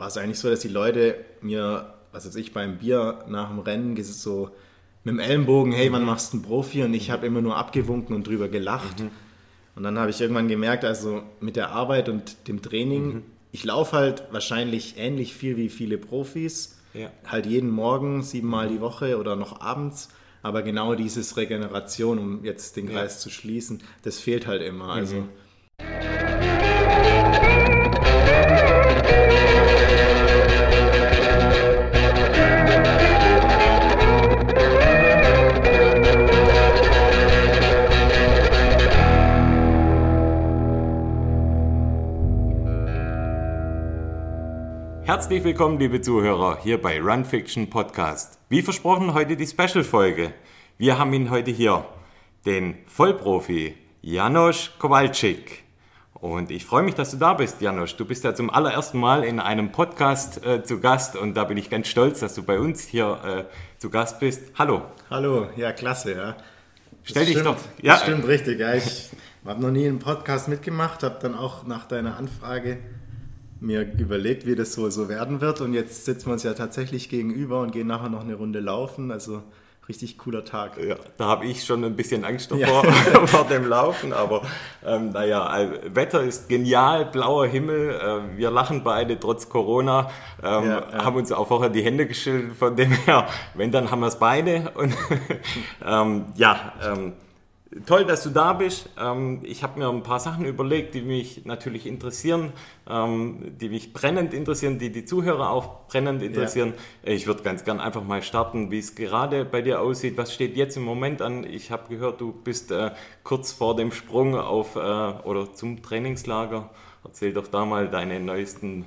war es eigentlich so, dass die Leute mir, was weiß ich, beim Bier nach dem Rennen so mit dem Ellenbogen, hey, wann machst du einen Profi? Und ich habe immer nur abgewunken und drüber gelacht. Mhm. Und dann habe ich irgendwann gemerkt, also mit der Arbeit und dem Training, mhm. ich laufe halt wahrscheinlich ähnlich viel wie viele Profis. Ja. Halt jeden Morgen, siebenmal die Woche oder noch abends. Aber genau dieses Regeneration, um jetzt den Kreis ja. zu schließen, das fehlt halt immer. Also. Mhm. Herzlich willkommen, liebe Zuhörer, hier bei Run Fiction Podcast. Wie versprochen, heute die Special-Folge. Wir haben ihn heute hier, den Vollprofi Janosch Kowalczyk. Und ich freue mich, dass du da bist, Janosch. Du bist ja zum allerersten Mal in einem Podcast äh, zu Gast und da bin ich ganz stolz, dass du bei uns hier äh, zu Gast bist. Hallo. Hallo, ja, klasse, ja. Stell dich stimmt, doch. Ja. Das stimmt richtig, ja. Ich habe noch nie einen Podcast mitgemacht, habe dann auch nach deiner Anfrage mir überlegt, wie das so, so werden wird. Und jetzt sitzen wir uns ja tatsächlich gegenüber und gehen nachher noch eine Runde laufen. Also richtig cooler Tag. Ja, da habe ich schon ein bisschen Angst davor, ja. vor dem Laufen. Aber ähm, naja, äh, Wetter ist genial, blauer Himmel. Äh, wir lachen beide trotz Corona. Ähm, ja, ja. Haben uns auch vorher die Hände geschüttelt. Von dem her, wenn, dann haben wir es beide. Und ähm, ja, ähm, Toll, dass du da bist. Ähm, ich habe mir ein paar Sachen überlegt, die mich natürlich interessieren, ähm, die mich brennend interessieren, die die Zuhörer auch brennend interessieren. Ja. Ich würde ganz gern einfach mal starten, wie es gerade bei dir aussieht. Was steht jetzt im Moment an? Ich habe gehört, du bist äh, kurz vor dem Sprung auf äh, oder zum Trainingslager. Erzähl doch da mal deine neuesten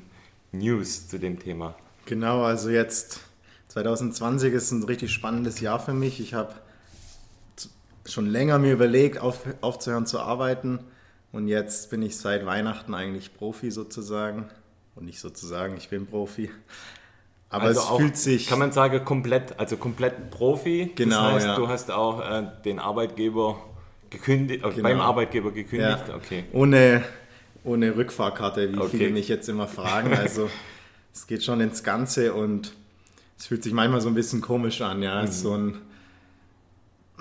News zu dem Thema. Genau, also jetzt 2020 ist ein richtig spannendes Jahr für mich. Ich habe schon länger mir überlegt, auf, aufzuhören zu arbeiten. Und jetzt bin ich seit Weihnachten eigentlich Profi sozusagen. Und nicht sozusagen, ich bin Profi. Aber also es auch, fühlt sich. Kann man sagen, komplett, also komplett Profi. Genau. Das heißt, ja. du hast auch äh, den Arbeitgeber gekündigt, äh, genau. beim Arbeitgeber gekündigt. Ja. Okay. Ohne, ohne Rückfahrkarte, wie okay. viele mich jetzt immer fragen. Also es geht schon ins Ganze und es fühlt sich manchmal so ein bisschen komisch an, ja. Mhm. So ein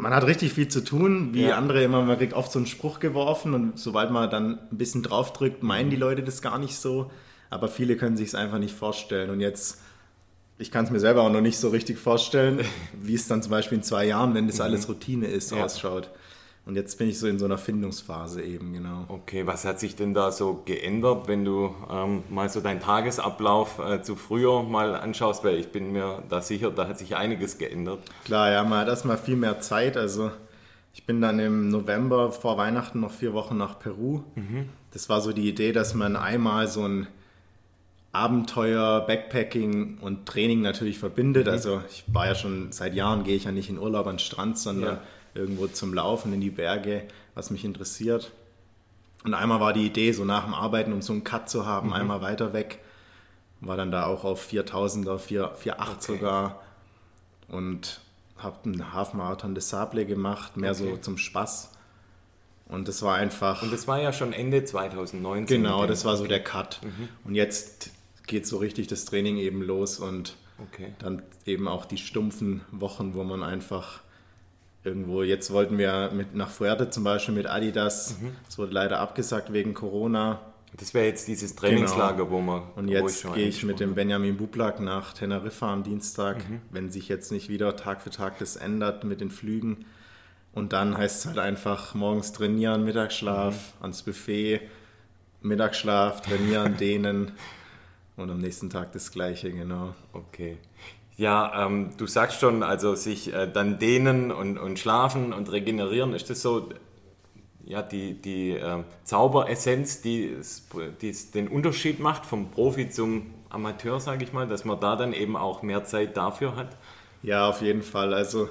man hat richtig viel zu tun, wie ja. andere immer, man kriegt oft so einen Spruch geworfen und sobald man dann ein bisschen draufdrückt, meinen die Leute das gar nicht so. Aber viele können sich es einfach nicht vorstellen. Und jetzt, ich kann es mir selber auch noch nicht so richtig vorstellen, wie es dann zum Beispiel in zwei Jahren, wenn das mhm. alles Routine ist, ja. ausschaut. Und jetzt bin ich so in so einer Findungsphase eben, genau. Okay, was hat sich denn da so geändert, wenn du ähm, mal so deinen Tagesablauf äh, zu früher mal anschaust? Weil ich bin mir da sicher, da hat sich einiges geändert. Klar, ja, man hat erstmal viel mehr Zeit. Also ich bin dann im November vor Weihnachten noch vier Wochen nach Peru. Mhm. Das war so die Idee, dass man einmal so ein Abenteuer, Backpacking und Training natürlich verbindet. Mhm. Also ich war ja schon seit Jahren, gehe ich ja nicht in Urlaub an den Strand, sondern... Ja irgendwo zum Laufen in die Berge, was mich interessiert. Und einmal war die Idee, so nach dem Arbeiten, um so einen Cut zu haben, mhm. einmal weiter weg. War dann da auch auf 4000er, 4,8 okay. sogar. Und habe einen Halfmarathon des Sable gemacht, mehr okay. so zum Spaß. Und das war einfach. Und das war ja schon Ende 2019. Genau, das war so der Cut. Mhm. Und jetzt geht so richtig das Training eben los und okay. dann eben auch die stumpfen Wochen, wo man einfach irgendwo, jetzt wollten wir mit nach Fuerte zum Beispiel mit Adidas, mhm. das wurde leider abgesagt wegen Corona. Das wäre jetzt dieses Trainingslager, genau. wo man. Und jetzt gehe ich mit dem Benjamin Bublak nach Teneriffa am Dienstag, mhm. wenn sich jetzt nicht wieder Tag für Tag das ändert mit den Flügen. Und dann heißt es halt einfach morgens trainieren, Mittagsschlaf, mhm. ans Buffet, Mittagsschlaf, trainieren, dehnen und am nächsten Tag das gleiche, genau. Okay. Ja, ähm, du sagst schon, also sich äh, dann dehnen und, und schlafen und regenerieren, ist das so ja, die, die äh, Zauberessenz, die, die den Unterschied macht vom Profi zum Amateur, sage ich mal, dass man da dann eben auch mehr Zeit dafür hat? Ja, auf jeden Fall. Also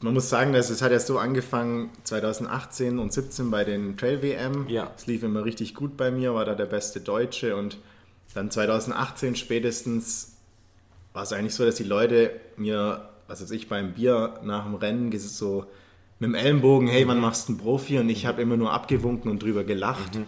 man muss sagen, dass es hat ja so angefangen 2018 und 2017 bei den Trail WM. Ja. Es lief immer richtig gut bei mir, war da der beste Deutsche und dann 2018 spätestens war es eigentlich so, dass die Leute mir, was weiß ich, beim Bier nach dem Rennen so mit dem Ellenbogen, hey, wann machst du einen Profi? Und ich habe immer nur abgewunken und drüber gelacht. Mhm.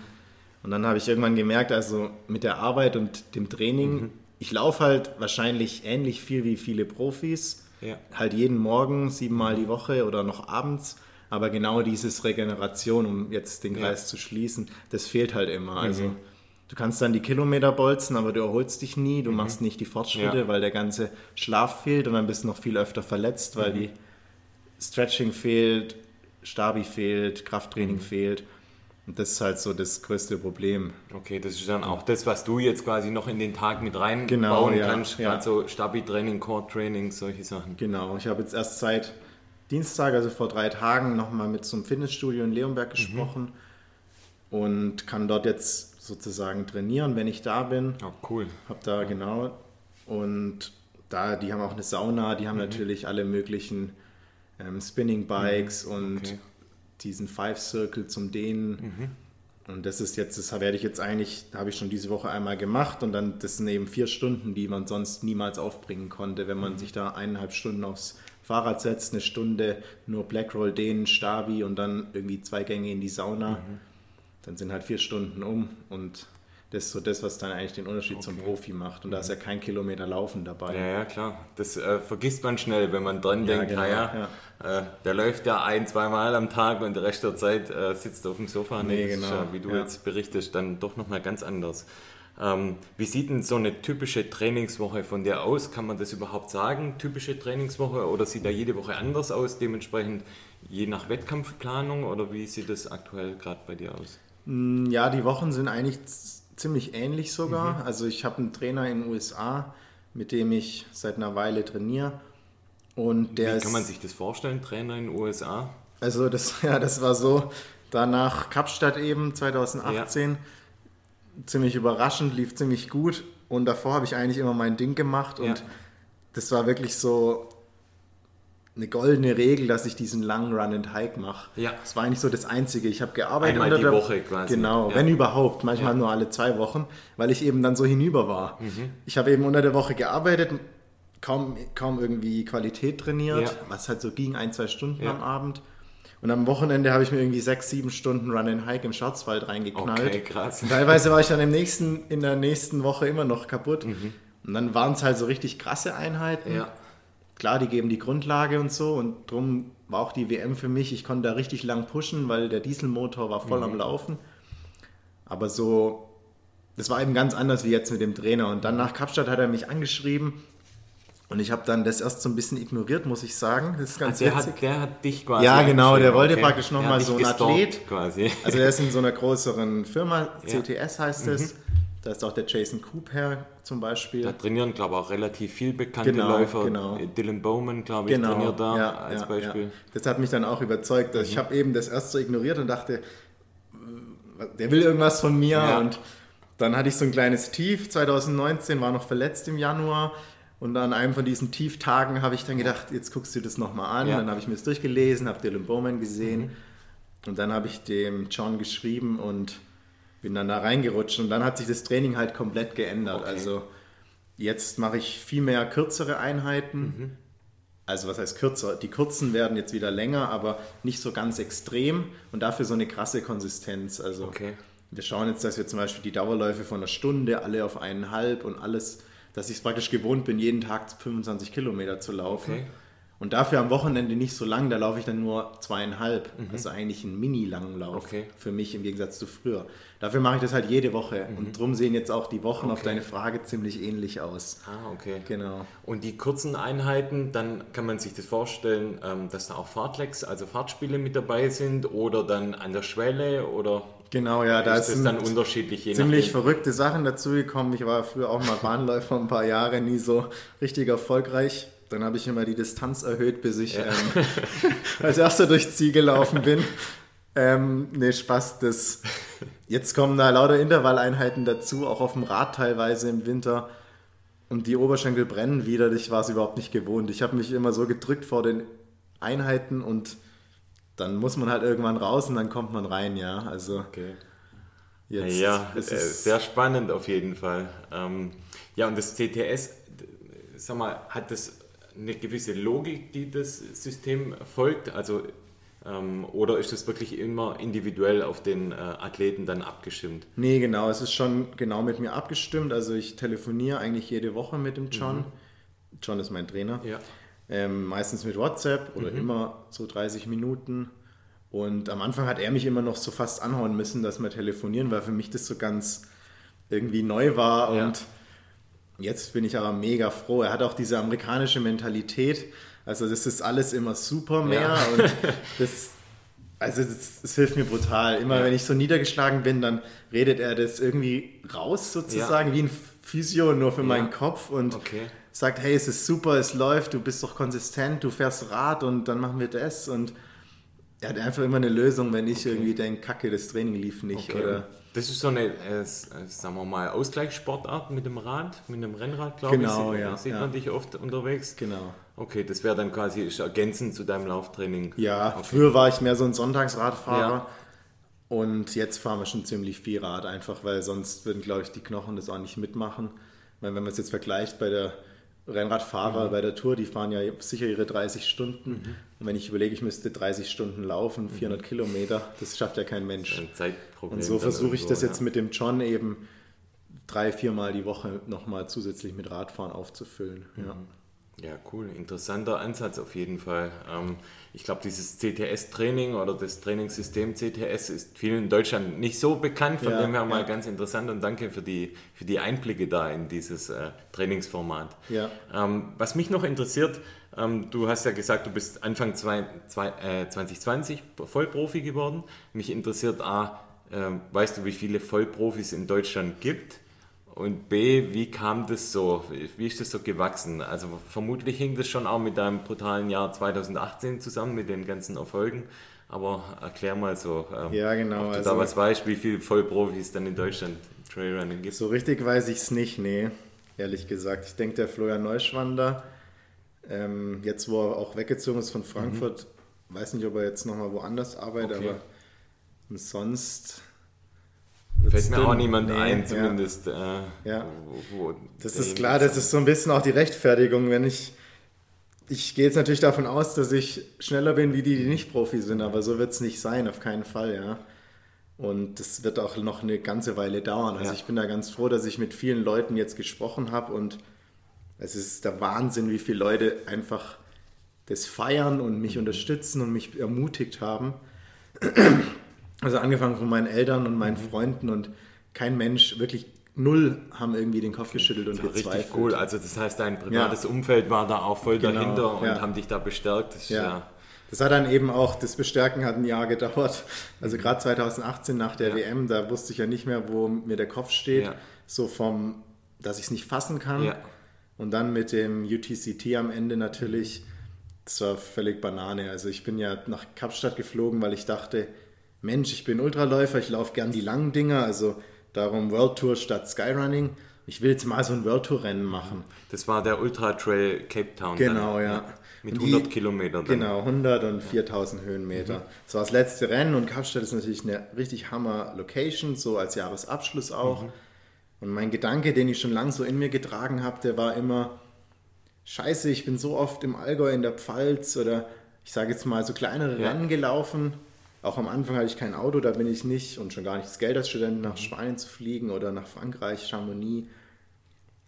Und dann habe ich irgendwann gemerkt, also mit der Arbeit und dem Training, mhm. ich laufe halt wahrscheinlich ähnlich viel wie viele Profis. Ja. Halt jeden Morgen, siebenmal die Woche oder noch abends. Aber genau dieses Regeneration, um jetzt den Kreis ja. zu schließen, das fehlt halt immer. Also mhm. Du kannst dann die Kilometer bolzen, aber du erholst dich nie, du mhm. machst nicht die Fortschritte, ja. weil der ganze Schlaf fehlt und dann bist du noch viel öfter verletzt, weil mhm. die Stretching fehlt, Stabi fehlt, Krafttraining mhm. fehlt. Und das ist halt so das größte Problem. Okay, das ist dann auch das, was du jetzt quasi noch in den Tag mit reinbauen genau, ja, kannst. Ja. Gerade so Stabi-Training, Core-Training, solche Sachen. Genau, ich habe jetzt erst seit Dienstag, also vor drei Tagen, nochmal mit so einem Fitnessstudio in Leonberg mhm. gesprochen und kann dort jetzt sozusagen trainieren, wenn ich da bin. Oh, cool. Hab da, genau. Und da, die haben auch eine Sauna, die haben mhm. natürlich alle möglichen ähm, Spinning Bikes mhm. und okay diesen Five Circle zum Dehnen. Mhm. Und das ist jetzt, das werde ich jetzt eigentlich, habe ich schon diese Woche einmal gemacht und dann, das sind eben vier Stunden, die man sonst niemals aufbringen konnte, wenn man mhm. sich da eineinhalb Stunden aufs Fahrrad setzt, eine Stunde nur Blackroll dehnen, Stabi und dann irgendwie zwei Gänge in die Sauna. Mhm. Dann sind halt vier Stunden um und das ist so das, was dann eigentlich den Unterschied okay. zum Profi macht. Und da ist ja kein Kilometer Laufen dabei. Ja, ja, klar. Das äh, vergisst man schnell, wenn man dran ja, denkt, genau, naja, ja. äh, der läuft ja ein, zweimal am Tag und der Rest der Zeit äh, sitzt auf dem Sofa. Nee, nee genau. Ist, wie du ja. jetzt berichtest, dann doch nochmal ganz anders. Ähm, wie sieht denn so eine typische Trainingswoche von dir aus? Kann man das überhaupt sagen, typische Trainingswoche? Oder sieht da jede Woche anders aus, dementsprechend je nach Wettkampfplanung? Oder wie sieht das aktuell gerade bei dir aus? Mm, ja, die Wochen sind eigentlich ziemlich ähnlich sogar. Mhm. Also ich habe einen Trainer in den USA, mit dem ich seit einer Weile trainiere. Und der Wie kann man sich das vorstellen, Trainer in den USA? Also das, ja, das war so, danach Kapstadt eben 2018, ja. ziemlich überraschend, lief ziemlich gut. Und davor habe ich eigentlich immer mein Ding gemacht und ja. das war wirklich so, eine goldene Regel, dass ich diesen langen Run and Hike mache. Ja. Das war eigentlich so das Einzige. Ich habe gearbeitet. Einmal die der, Woche quasi. Genau, ja. wenn überhaupt. Manchmal ja. nur alle zwei Wochen, weil ich eben dann so hinüber war. Mhm. Ich habe eben unter der Woche gearbeitet, kaum, kaum irgendwie Qualität trainiert, ja. was halt so ging, ein, zwei Stunden am Abend. Und am Wochenende habe ich mir irgendwie sechs, sieben Stunden Run and Hike im Schwarzwald reingeknallt. Okay, krass. Und teilweise war ich dann im nächsten, in der nächsten Woche immer noch kaputt. Mhm. Und dann waren es halt so richtig krasse Einheiten. Ja klar, die geben die Grundlage und so und darum war auch die WM für mich, ich konnte da richtig lang pushen, weil der Dieselmotor war voll mhm. am Laufen. Aber so, das war eben ganz anders wie jetzt mit dem Trainer. Und dann nach Kapstadt hat er mich angeschrieben und ich habe dann das erst so ein bisschen ignoriert, muss ich sagen. Das ist ganz ah, der, hat, der hat dich quasi. Ja, genau, der wollte okay. praktisch nochmal so ein Athlet. Quasi. Also der ist in so einer größeren Firma, CTS heißt es. Mhm. Da ist auch der Jason Coop her zum Beispiel. Da trainieren, glaube ich, auch relativ viel bekannte genau, Läufer. Genau. Dylan Bowman, glaube ich, genau, trainiert da ja, als ja, Beispiel. Ja. Das hat mich dann auch überzeugt. Dass mhm. Ich habe eben das erst so ignoriert und dachte, der will irgendwas von mir. Und dann hatte ich so ein kleines Tief. 2019 war noch verletzt im Januar. Und an einem von diesen Tieftagen habe ich dann gedacht, jetzt guckst du das nochmal an. Dann habe ich mir das durchgelesen, habe Dylan Bowman gesehen. Mhm. Und dann habe ich dem John geschrieben und bin dann da reingerutscht und dann hat sich das Training halt komplett geändert. Okay. Also jetzt mache ich viel mehr kürzere Einheiten. Mhm. Also was heißt kürzer? Die kurzen werden jetzt wieder länger, aber nicht so ganz extrem und dafür so eine krasse Konsistenz. Also okay. wir schauen jetzt, dass wir zum Beispiel die Dauerläufe von einer Stunde alle auf eineinhalb und alles, dass ich es praktisch gewohnt bin, jeden Tag 25 Kilometer zu laufen. Okay. Und dafür am Wochenende nicht so lang, da laufe ich dann nur zweieinhalb. Mhm. Also eigentlich einen mini-langen Lauf okay. für mich im Gegensatz zu früher. Dafür mache ich das halt jede Woche. Mhm. Und drum sehen jetzt auch die Wochen okay. auf deine Frage ziemlich ähnlich aus. Ah, okay. Genau. Und die kurzen Einheiten, dann kann man sich das vorstellen, ähm, dass da auch Fahrtlecks, also Fahrtspiele mit dabei sind oder dann an der Schwelle oder Genau, ja, da ist es dann unterschiedlich. Je ziemlich nachdem. verrückte Sachen dazugekommen. Ich war früher auch mal Bahnläufer ein paar Jahre, nie so richtig erfolgreich. Dann habe ich immer die Distanz erhöht, bis ich ja. ähm, als erster durchs Ziel gelaufen bin. Ähm, nee, Spaß. Das, jetzt kommen da lauter Intervalleinheiten dazu, auch auf dem Rad teilweise im Winter. Und die Oberschenkel brennen wieder. Ich war es überhaupt nicht gewohnt. Ich habe mich immer so gedrückt vor den Einheiten und dann muss man halt irgendwann raus und dann kommt man rein, ja. Also okay. jetzt ja, ist es äh, sehr spannend auf jeden Fall. Ähm, ja, und das CTS, sag mal, hat das eine gewisse Logik, die das System folgt. Also Ähm, oder ist das wirklich immer individuell auf den äh, Athleten dann abgestimmt? Nee, genau, es ist schon genau mit mir abgestimmt. Also ich telefoniere eigentlich jede Woche mit dem John. Mhm. John ist mein Trainer. Ja. Ähm, meistens mit WhatsApp oder mhm. immer so 30 Minuten. Und am Anfang hat er mich immer noch so fast anhauen müssen, dass wir telefonieren, weil für mich das so ganz irgendwie neu war. Ja. Und jetzt bin ich aber mega froh. Er hat auch diese amerikanische Mentalität. Also das ist alles immer super mehr ja. und das, also das, das, hilft mir brutal. Immer ja. wenn ich so niedergeschlagen bin, dann redet er das irgendwie raus sozusagen, ja. wie ein Physio nur für meinen Kopf und okay. sagt, hey, es ist super, es läuft, du bist doch konsistent, du fährst Rad und dann machen wir das und er hat einfach immer eine Lösung, wenn ich okay. irgendwie denke, kacke, das Training lief nicht okay. oder das ist so eine, äh, sagen wir mal, Ausgleichssportart mit dem Rad, mit dem Rennrad, glaube genau, ich. Genau, ja. Sieht ja. man dich oft unterwegs. Genau. Okay, das wäre dann quasi ergänzend zu deinem Lauftraining. Ja, okay. früher war ich mehr so ein Sonntagsradfahrer. Ja. Und jetzt fahren wir schon ziemlich viel Rad, einfach weil sonst würden, glaube ich, die Knochen das auch nicht mitmachen. Weil wenn man es jetzt vergleicht bei der Rennradfahrer mhm. bei der Tour, die fahren ja sicher ihre 30 Stunden. Mhm. Und wenn ich überlege, ich müsste 30 Stunden laufen, 400 mhm. Kilometer, das schafft ja kein Mensch. Ein Zeitproblem. Und so versuche ich das jetzt ja. mit dem John eben drei, viermal die Woche nochmal zusätzlich mit Radfahren aufzufüllen. Ja. Mhm. Ja, cool. Interessanter Ansatz auf jeden Fall. Ähm, ich glaube, dieses CTS-Training oder das Trainingssystem CTS ist vielen in Deutschland nicht so bekannt. Von ja, dem her mal ganz interessant und danke für die, für die Einblicke da in dieses äh, Trainingsformat. Ja. Ähm, was mich noch interessiert, ähm, du hast ja gesagt, du bist Anfang zwei, zwei, äh, 2020 Vollprofi geworden. Mich interessiert A, äh, weißt du, wie viele Vollprofis in Deutschland gibt? Und B, wie kam das so? Wie ist das so gewachsen? Also vermutlich hing das schon auch mit deinem brutalen Jahr 2018 zusammen, mit den ganzen Erfolgen. Aber erklär mal so, ähm, ja, genau, ob du also, da was weißt, wie viele Vollprofis dann in Deutschland Trailrunning gibt. So richtig weiß ich es nicht, nee, ehrlich gesagt. Ich denke, der Florian Neuschwander, ähm, jetzt wo er auch weggezogen ist von Frankfurt, mhm. weiß nicht, ob er jetzt nochmal woanders arbeitet, okay. aber sonst Fällt mir auch niemand nee, ein, zumindest. Ja. Äh, ja. Wo, wo das ist klar, das ist so ein bisschen auch die Rechtfertigung, wenn ich. Ich gehe jetzt natürlich davon aus, dass ich schneller bin wie die, die nicht Profi sind, aber so wird es nicht sein, auf keinen Fall, ja. Und das wird auch noch eine ganze Weile dauern. Also ja. ich bin da ganz froh, dass ich mit vielen Leuten jetzt gesprochen habe und es ist der Wahnsinn, wie viele Leute einfach das feiern und mich unterstützen und mich ermutigt haben. Also angefangen von meinen Eltern und meinen Freunden und kein Mensch, wirklich null, haben irgendwie den Kopf geschüttelt und gezweifelt. Richtig cool. Also das heißt, dein privates ja. Umfeld war da auch voll genau, dahinter und ja. haben dich da bestärkt. Das, ja. das hat dann eben auch, das Bestärken hat ein Jahr gedauert. Also gerade 2018 nach der WM, da wusste ich ja nicht mehr, wo mir der Kopf steht. So vom, dass ich es nicht fassen kann. Und dann mit dem UTCT am Ende natürlich, das war völlig Banane. Also ich bin ja nach Kapstadt geflogen, weil ich dachte, Mensch, ich bin Ultraläufer, ich laufe gern die langen Dinger, also darum World Tour statt Skyrunning. Ich will jetzt mal so ein World Tour Rennen machen. Das war der Ultra Trail Cape Town. Genau, dann, ja. Mit 100 Kilometern. Dann. Genau, 100 und 4000 Höhenmeter. Mhm. Das war das letzte Rennen und Kapstadt ist natürlich eine richtig Hammer Location, so als Jahresabschluss auch. Mhm. Und mein Gedanke, den ich schon lange so in mir getragen habe, der war immer, scheiße, ich bin so oft im Allgäu in der Pfalz oder ich sage jetzt mal so kleinere ja. Rennen gelaufen auch am Anfang hatte ich kein Auto, da bin ich nicht und schon gar nicht das Geld als Student nach Spanien zu fliegen oder nach Frankreich, Chamonix.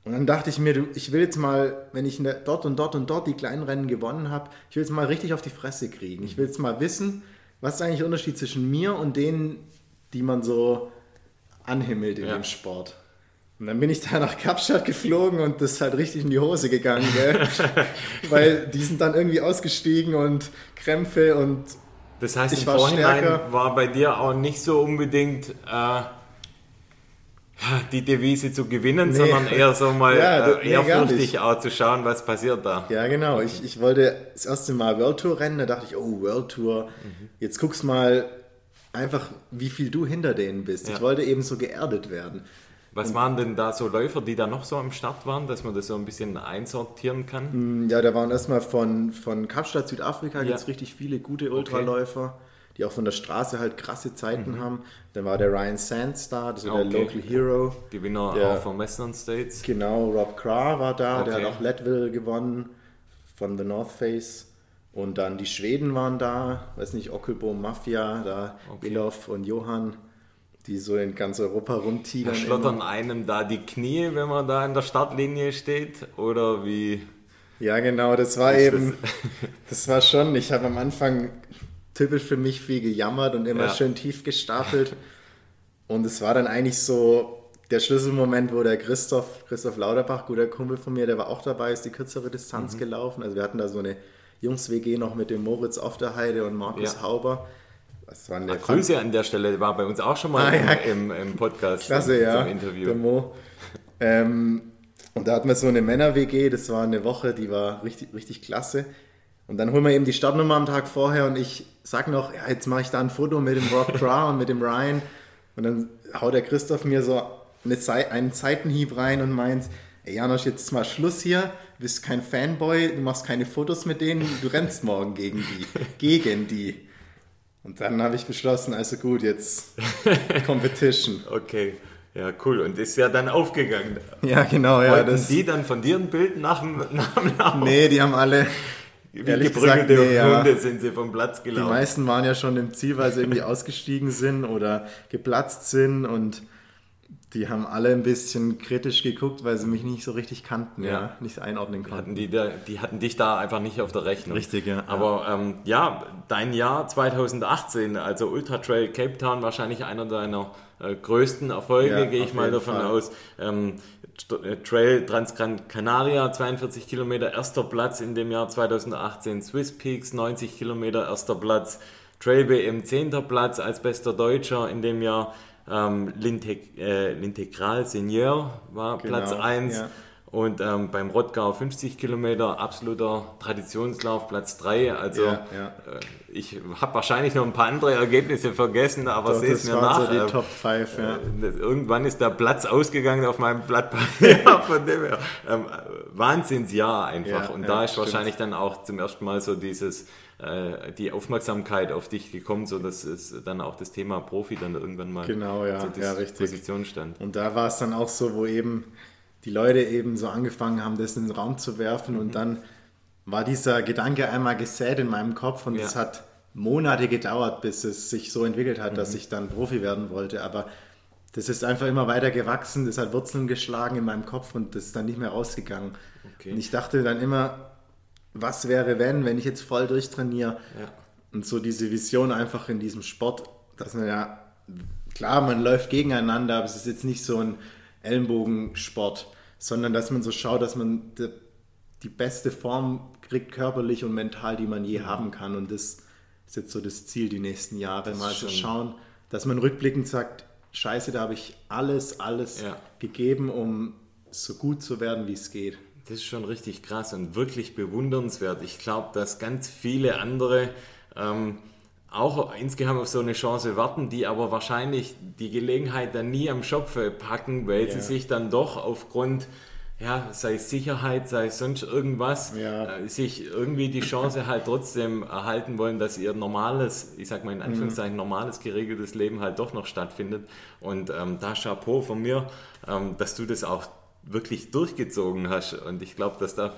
Und dann dachte ich mir, ich will jetzt mal, wenn ich dort und dort und dort die kleinen Rennen gewonnen habe, ich will jetzt mal richtig auf die Fresse kriegen. Ich will jetzt mal wissen, was ist eigentlich der Unterschied zwischen mir und denen, die man so anhimmelt in ja. dem Sport. Und dann bin ich da nach Kapstadt geflogen und das ist halt richtig in die Hose gegangen, weil die sind dann irgendwie ausgestiegen und Krämpfe und das heißt, ich im war Vorhinein stärker. war bei dir auch nicht so unbedingt äh, die Devise zu gewinnen, nee. sondern eher so mal ja, äh, ehrfurchtig auch zu schauen, was passiert da. Ja, genau. Ich, ich wollte das erste Mal World Tour rennen, da dachte ich, oh, World Tour, mhm. jetzt guckst mal einfach, wie viel du hinter denen bist. Ja. Ich wollte eben so geerdet werden. Was waren denn da so Läufer, die da noch so am Start waren, dass man das so ein bisschen einsortieren kann? Mm, ja, da waren erstmal von, von Kapstadt, Südafrika, ja. gibt es richtig viele gute Ultraläufer, okay. die auch von der Straße halt krasse Zeiten mhm. haben. Dann war der Ryan Sands da, das war okay. der Local Hero. Gewinner der, auch vom Western States. Genau, Rob Krah war da, okay. der hat auch Leadville gewonnen von The North Face. Und dann die Schweden waren da, weiß nicht, Ockelbohm Mafia, da okay. Und Johann, die so in ganz Europa rumtigern. Da schlottern einem da die Knie, wenn man da in der Startlinie steht? Oder wie? Ja, genau, das war eben, das? das war schon, ich habe am Anfang typisch für mich viel gejammert und immer ja. schön tief gestapelt. Und es war dann eigentlich so der Schlüsselmoment, wo der Christoph, Christoph Lauterbach, guter Kumpel von mir, der war auch dabei, ist die kürzere Distanz mhm. gelaufen. Also wir hatten da so eine Jungs-WG noch mit dem Moritz auf der Heide und Markus ja. Hauber. Das waren der Ach, Grüße an der Stelle, war bei uns auch schon mal ah, ja. im, im, Podcast. Klasse, ja. Interview. Der Mo. Ähm, und da hatten wir so eine Männer-WG, das war eine Woche, die war richtig, richtig klasse. Und dann holen wir eben die Startnummer am Tag vorher und ich sag noch, ja, jetzt mache ich da ein Foto mit dem Rob Cra und mit dem Ryan. Und dann haut der Christoph mir so eine Ze einen Seitenhieb rein und meint, ey Janosch, jetzt ist mal Schluss hier, du bist kein Fanboy, du machst keine Fotos mit denen, du rennst morgen gegen die. gegen die. Und dann habe ich beschlossen, also gut, jetzt Competition. okay. Ja, cool. Und ist ja dann aufgegangen. Ja, genau. Ja, Wollten das... die dann von dir ein Bild nach dem, nach dem Lauf? Nee, die haben alle... Wie geprügelte nee, Hunde ja. sind sie vom Platz gelaufen. Die meisten waren ja schon im Ziel, weil sie irgendwie ausgestiegen sind oder geplatzt sind und die haben alle ein bisschen kritisch geguckt, weil sie mich nicht so richtig kannten, ja, ja nicht einordnen konnten. Hatten die, die hatten dich da einfach nicht auf der Rechnung. Richtig, ja. Aber ja, ähm, ja dein Jahr 2018, also Ultra Trail Cape Town, wahrscheinlich einer deiner äh, größten Erfolge, ja, gehe ich mal davon Fall. aus. Ähm, äh, Trail Transgran Canaria, 42 Kilometer, erster Platz in dem Jahr 2018. Swiss Peaks, 90 Kilometer, erster Platz. Trail WM, 10. Platz als bester Deutscher in dem Jahr. Ähm, L'Integ äh, L'Integral Senior war genau, Platz 1. Ja. Und ähm, beim Rottgau 50 Kilometer, absoluter Traditionslauf, Platz 3. Also ja, ja. Äh, ich habe wahrscheinlich noch ein paar andere Ergebnisse vergessen, aber sehe es mir nach. So die äh, Top 5, ja. Äh, irgendwann ist der Platz ausgegangen auf meinem Blatt Papier. von dem her. Ähm, Wahnsinnsjahr einfach. Und da ist stimmt. wahrscheinlich dann auch zum ersten Mal so dieses äh, die Aufmerksamkeit auf dich gekommen, so dass es dann auch das Thema Profi dann irgendwann mal genau, ja, zur ja, Position stand. Und da war es dann auch so, wo eben die Leute eben so angefangen haben, das in den Raum zu werfen mhm. und dann war dieser Gedanke einmal gesät in meinem Kopf und es hat Monate gedauert, bis es sich so entwickelt hat, mhm. dass ich dann Profi werden wollte. Aber das ist einfach immer weiter gewachsen, das hat Wurzeln geschlagen in meinem Kopf und das ist dann nicht mehr rausgegangen. Okay. Und ich dachte dann immer, was wäre, wenn, wenn ich jetzt voll durchtrainiere? Ja. Und so diese Vision einfach in diesem Sport, dass man ja, klar, man läuft gegeneinander, aber es ist jetzt nicht so ein Ellenbogensport, sondern dass man so schaut, dass man die, die beste Form kriegt, körperlich und mental, die man je mhm. haben kann. Und das ist jetzt so das Ziel, die nächsten Jahre das mal zu schauen, dass man rückblickend sagt, scheiße, da habe ich alles, alles ja. gegeben, um so gut zu werden, wie es geht. Das ist schon richtig krass und wirklich bewundernswert. Ich glaube, dass ganz viele andere ähm, auch insgeheim auf so eine Chance warten, die aber wahrscheinlich die Gelegenheit dann nie am Schopfe packen, weil ja. sie sich dann doch aufgrund, ja, sei es Sicherheit, sei es sonst irgendwas, ja. äh, sich irgendwie die Chance halt trotzdem erhalten wollen, dass ihr normales, ich sag mal in mhm. Anführungszeichen, mhm. normales, geregeltes Leben halt doch noch stattfindet. Und ähm, da Chapeau von mir, ähm, dass du das auch wirklich durchgezogen hast. Und ich glaube, dass da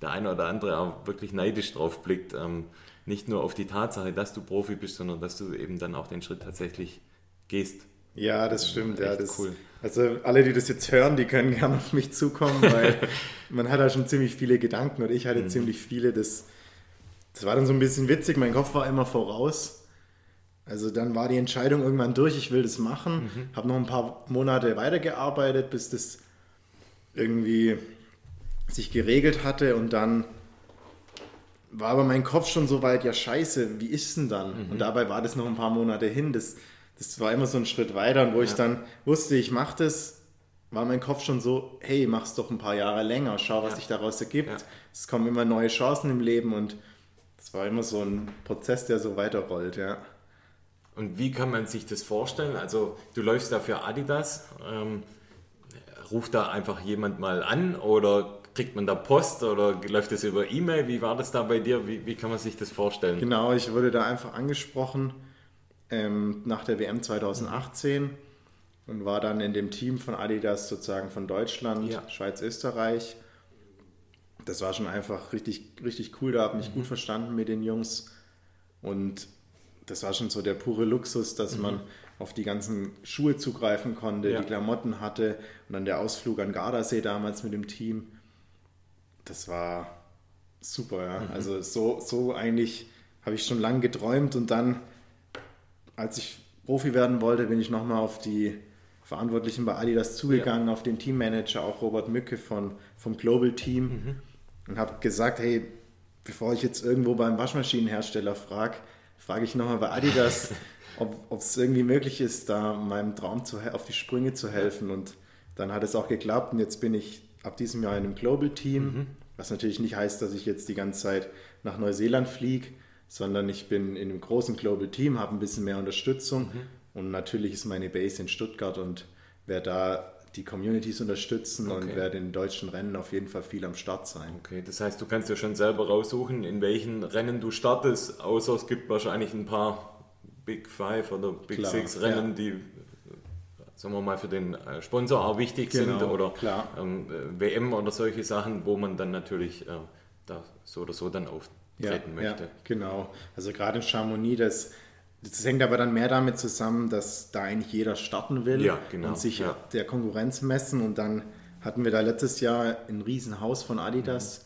der eine oder andere auch wirklich neidisch drauf blickt. Ähm, nicht nur auf die Tatsache, dass du Profi bist, sondern dass du eben dann auch den Schritt tatsächlich gehst. Ja, das stimmt. Ja, das, cool. Also alle, die das jetzt hören, die können gerne auf mich zukommen, weil man hat da schon ziemlich viele Gedanken und ich hatte mhm. ziemlich viele. Das, das war dann so ein bisschen witzig. Mein Kopf war immer voraus. Also dann war die Entscheidung irgendwann durch, ich will das machen. Mhm. Habe noch ein paar Monate weitergearbeitet, bis das irgendwie sich geregelt hatte und dann war aber mein Kopf schon so weit, ja scheiße, wie ist denn dann? Mhm. Und dabei war das noch ein paar Monate hin. Das, das war immer so ein Schritt weiter. Und wo ja. ich dann wusste, ich mache das, war mein Kopf schon so, hey, mach's doch ein paar Jahre länger, schau, was ja. sich daraus ergibt. Ja. Es kommen immer neue Chancen im Leben und das war immer so ein Prozess, der so weiterrollt, ja. Und wie kann man sich das vorstellen? Also du läufst da für Adidas, ähm, ruft da einfach jemand mal an oder kriegt man da Post oder läuft das über E-Mail? Wie war das da bei dir? Wie, wie, kann man sich das vorstellen? Genau, ich wurde da einfach angesprochen ähm, nach der WM 2018 und war dann in dem Team von Adidas sozusagen von Deutschland, ja. Schweiz, Österreich. das war schon einfach richtig, richtig cool. Da habe mich mhm. gut verstanden mit den Jungs. Und das war schon so der pure Luxus, dass mhm. man auf die ganzen Schuhe zugreifen konnte, ja. die Klamotten hatte und dann der Ausflug an Gardasee damals mit dem Team. Das war super, ja. Mhm. Also so, so eigentlich habe ich schon lange geträumt und dann, als ich Profi werden wollte, bin ich nochmal auf die Verantwortlichen bei Adidas zugegangen, ja. auf den Teammanager, auch Robert Mücke von, vom Global Team mhm. und habe gesagt, hey, bevor ich jetzt irgendwo beim Waschmaschinenhersteller frage, frage ich nochmal bei Adidas, ob es irgendwie möglich ist, da meinem Traum zu, auf die Sprünge zu helfen. Und dann hat es auch geklappt und jetzt bin ich ab diesem Jahr in einem Global Team, mhm. was natürlich nicht heißt, dass ich jetzt die ganze Zeit nach Neuseeland fliege, sondern ich bin in einem großen Global Team, habe ein bisschen mehr Unterstützung mhm. und natürlich ist meine Base in Stuttgart und wer da die Communities unterstützen okay. und werde in deutschen Rennen auf jeden Fall viel am Start sein. Okay, das heißt, du kannst ja schon selber raussuchen, in welchen Rennen du startest, außer es gibt wahrscheinlich ein paar Big Five oder Big Klar, Six Rennen, ja. die sagen wir mal für den äh, Sponsor auch wichtig genau, sind oder ähm, WM oder solche Sachen, wo man dann natürlich äh, da so oder so dann auftreten ja, möchte. Ja, genau. Also gerade in Chamonix, das das hängt aber dann mehr damit zusammen, dass da eigentlich jeder starten will ja, genau, und sich ja. der Konkurrenz messen. Und dann hatten wir da letztes Jahr ein Riesenhaus von Adidas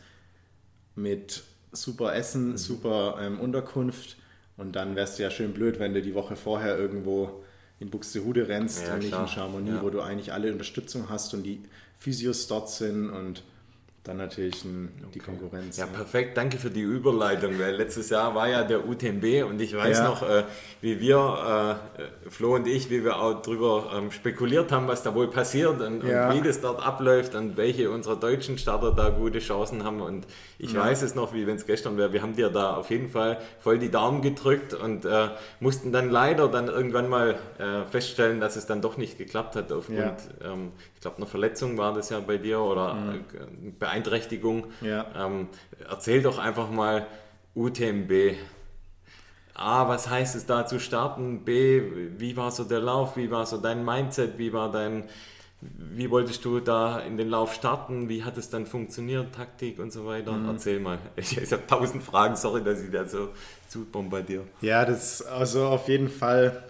mhm. mit super Essen, mhm. super ähm, Unterkunft. Und dann wärst du ja schön blöd, wenn du die Woche vorher irgendwo in Buxtehude rennst ja, und nicht in Chamonix, wo du eigentlich alle Unterstützung hast und die Physios dort sind und dann natürlich okay. die Konkurrenz. Ja, ja, perfekt. Danke für die Überleitung, weil letztes Jahr war ja der UTMB und ich weiß ja. noch, äh, wie wir, äh, Flo und ich, wie wir auch darüber ähm, spekuliert haben, was da wohl passiert und, ja. und, wie das dort abläuft und welche unserer deutschen Starter da gute Chancen haben. Und ich weiß es noch, wie wenn es gestern wäre. Wir haben dir da auf jeden Fall voll die Daumen gedrückt und äh, mussten dann leider dann irgendwann mal äh, feststellen, dass es dann doch nicht geklappt hat aufgrund, ähm, ich glaube, einer Verletzung war das ja bei dir oder mhm äh, Beeinträchtigung. Ja. Ähm, erzähl doch einfach mal UTMB. A, was heißt es da zu starten? B, wie war so der Lauf? Wie war so dein Mindset? Wie war dein, wie wolltest du da in den Lauf starten? Wie hat es dann funktioniert? Taktik und so weiter? Mhm. Erzähl mal. Ich, ich habe tausend Fragen, sorry, dass ich da so zu bombardiere. Ja, das ist also auf jeden Fall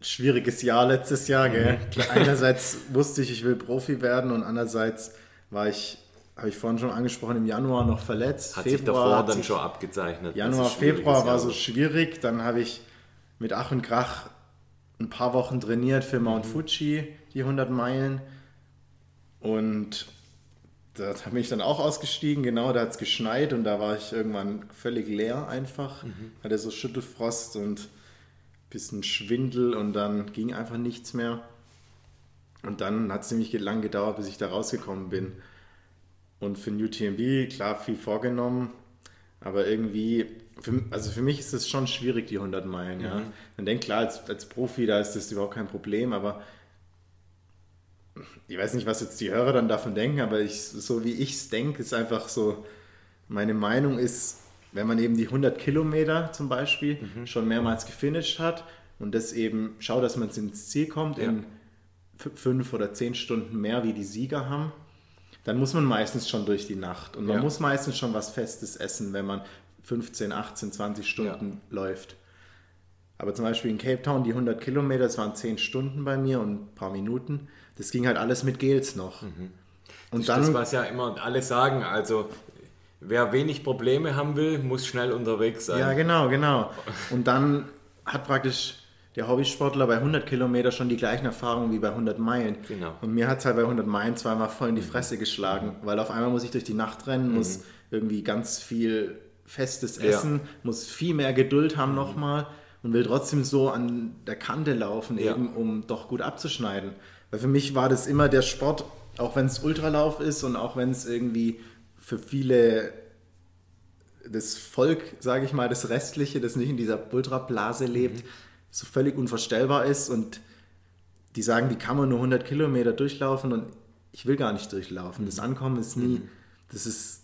schwieriges Jahr letztes Jahr. Gell? Mhm. Einerseits wusste ich, ich will Profi werden und andererseits war ich, habe ich vorhin schon angesprochen, im Januar noch verletzt. Hat Februar sich davor dann schon abgezeichnet. Januar, Februar war so schwierig. Dann habe ich mit Ach und Krach ein paar Wochen trainiert für Mount mhm. Fuji, die 100 Meilen. Und da bin ich dann auch ausgestiegen, genau, da hat es geschneit und da war ich irgendwann völlig leer einfach. Mhm. Hatte so Schüttelfrost und ein bisschen Schwindel und dann ging einfach nichts mehr. Und dann hat es ziemlich lang gedauert, bis ich da rausgekommen bin. Und für UTMB, klar, viel vorgenommen, aber irgendwie, für, also für mich ist es schon schwierig, die 100 Meilen. Mhm. Ja. Man denkt, klar, als, als Profi, da ist das überhaupt kein Problem, aber ich weiß nicht, was jetzt die Hörer dann davon denken, aber ich, so wie ich es denke, ist einfach so, meine Meinung ist, wenn man eben die 100 Kilometer zum Beispiel mhm. schon mehrmals gefinisht hat und das eben schaut, dass man ins Ziel kommt ja. in fünf oder zehn Stunden mehr wie die Sieger haben, dann muss man meistens schon durch die Nacht. Und man ja. muss meistens schon was Festes essen, wenn man 15, 18, 20 Stunden ja. läuft. Aber zum Beispiel in Cape Town, die 100 Kilometer, das waren 10 Stunden bei mir und ein paar Minuten. Das ging halt alles mit Gels noch. Mhm. Und das dann, das, was ja immer alle sagen. Also, wer wenig Probleme haben will, muss schnell unterwegs sein. Ja, genau, genau. Und dann hat praktisch der Hobbysportler bei 100 Kilometer schon die gleichen Erfahrungen wie bei 100 Meilen. Genau. Und mir hat es halt bei 100 Meilen zweimal voll in die Fresse geschlagen, mhm. weil auf einmal muss ich durch die Nacht rennen, mhm. muss irgendwie ganz viel festes Essen, ja. muss viel mehr Geduld haben mhm. nochmal und will trotzdem so an der Kante laufen, ja. eben um doch gut abzuschneiden. Weil für mich war das immer der Sport, auch wenn es Ultralauf ist und auch wenn es irgendwie für viele das Volk, sage ich mal, das Restliche, das nicht in dieser Ultrablase lebt, mhm so völlig unvorstellbar ist und die sagen, die kann man nur 100 Kilometer durchlaufen und ich will gar nicht durchlaufen. Das Ankommen ist nie, mhm. das ist,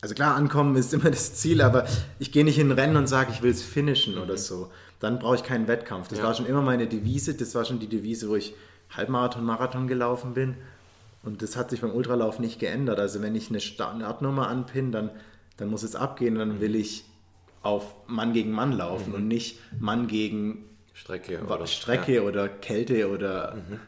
also klar, Ankommen ist immer das Ziel, aber ich gehe nicht in ein Rennen und sage, ich will es finishen oder mhm. so. Dann brauche ich keinen Wettkampf. Das ja. war schon immer meine Devise, das war schon die Devise, wo ich Halbmarathon, Marathon gelaufen bin. Und das hat sich beim Ultralauf nicht geändert. Also wenn ich eine Startnummer anpinne, dann, dann muss es abgehen, dann will ich auf Mann gegen Mann laufen mhm. und nicht Mann gegen Strecke oder, Strecke ja. oder Kälte oder mhm.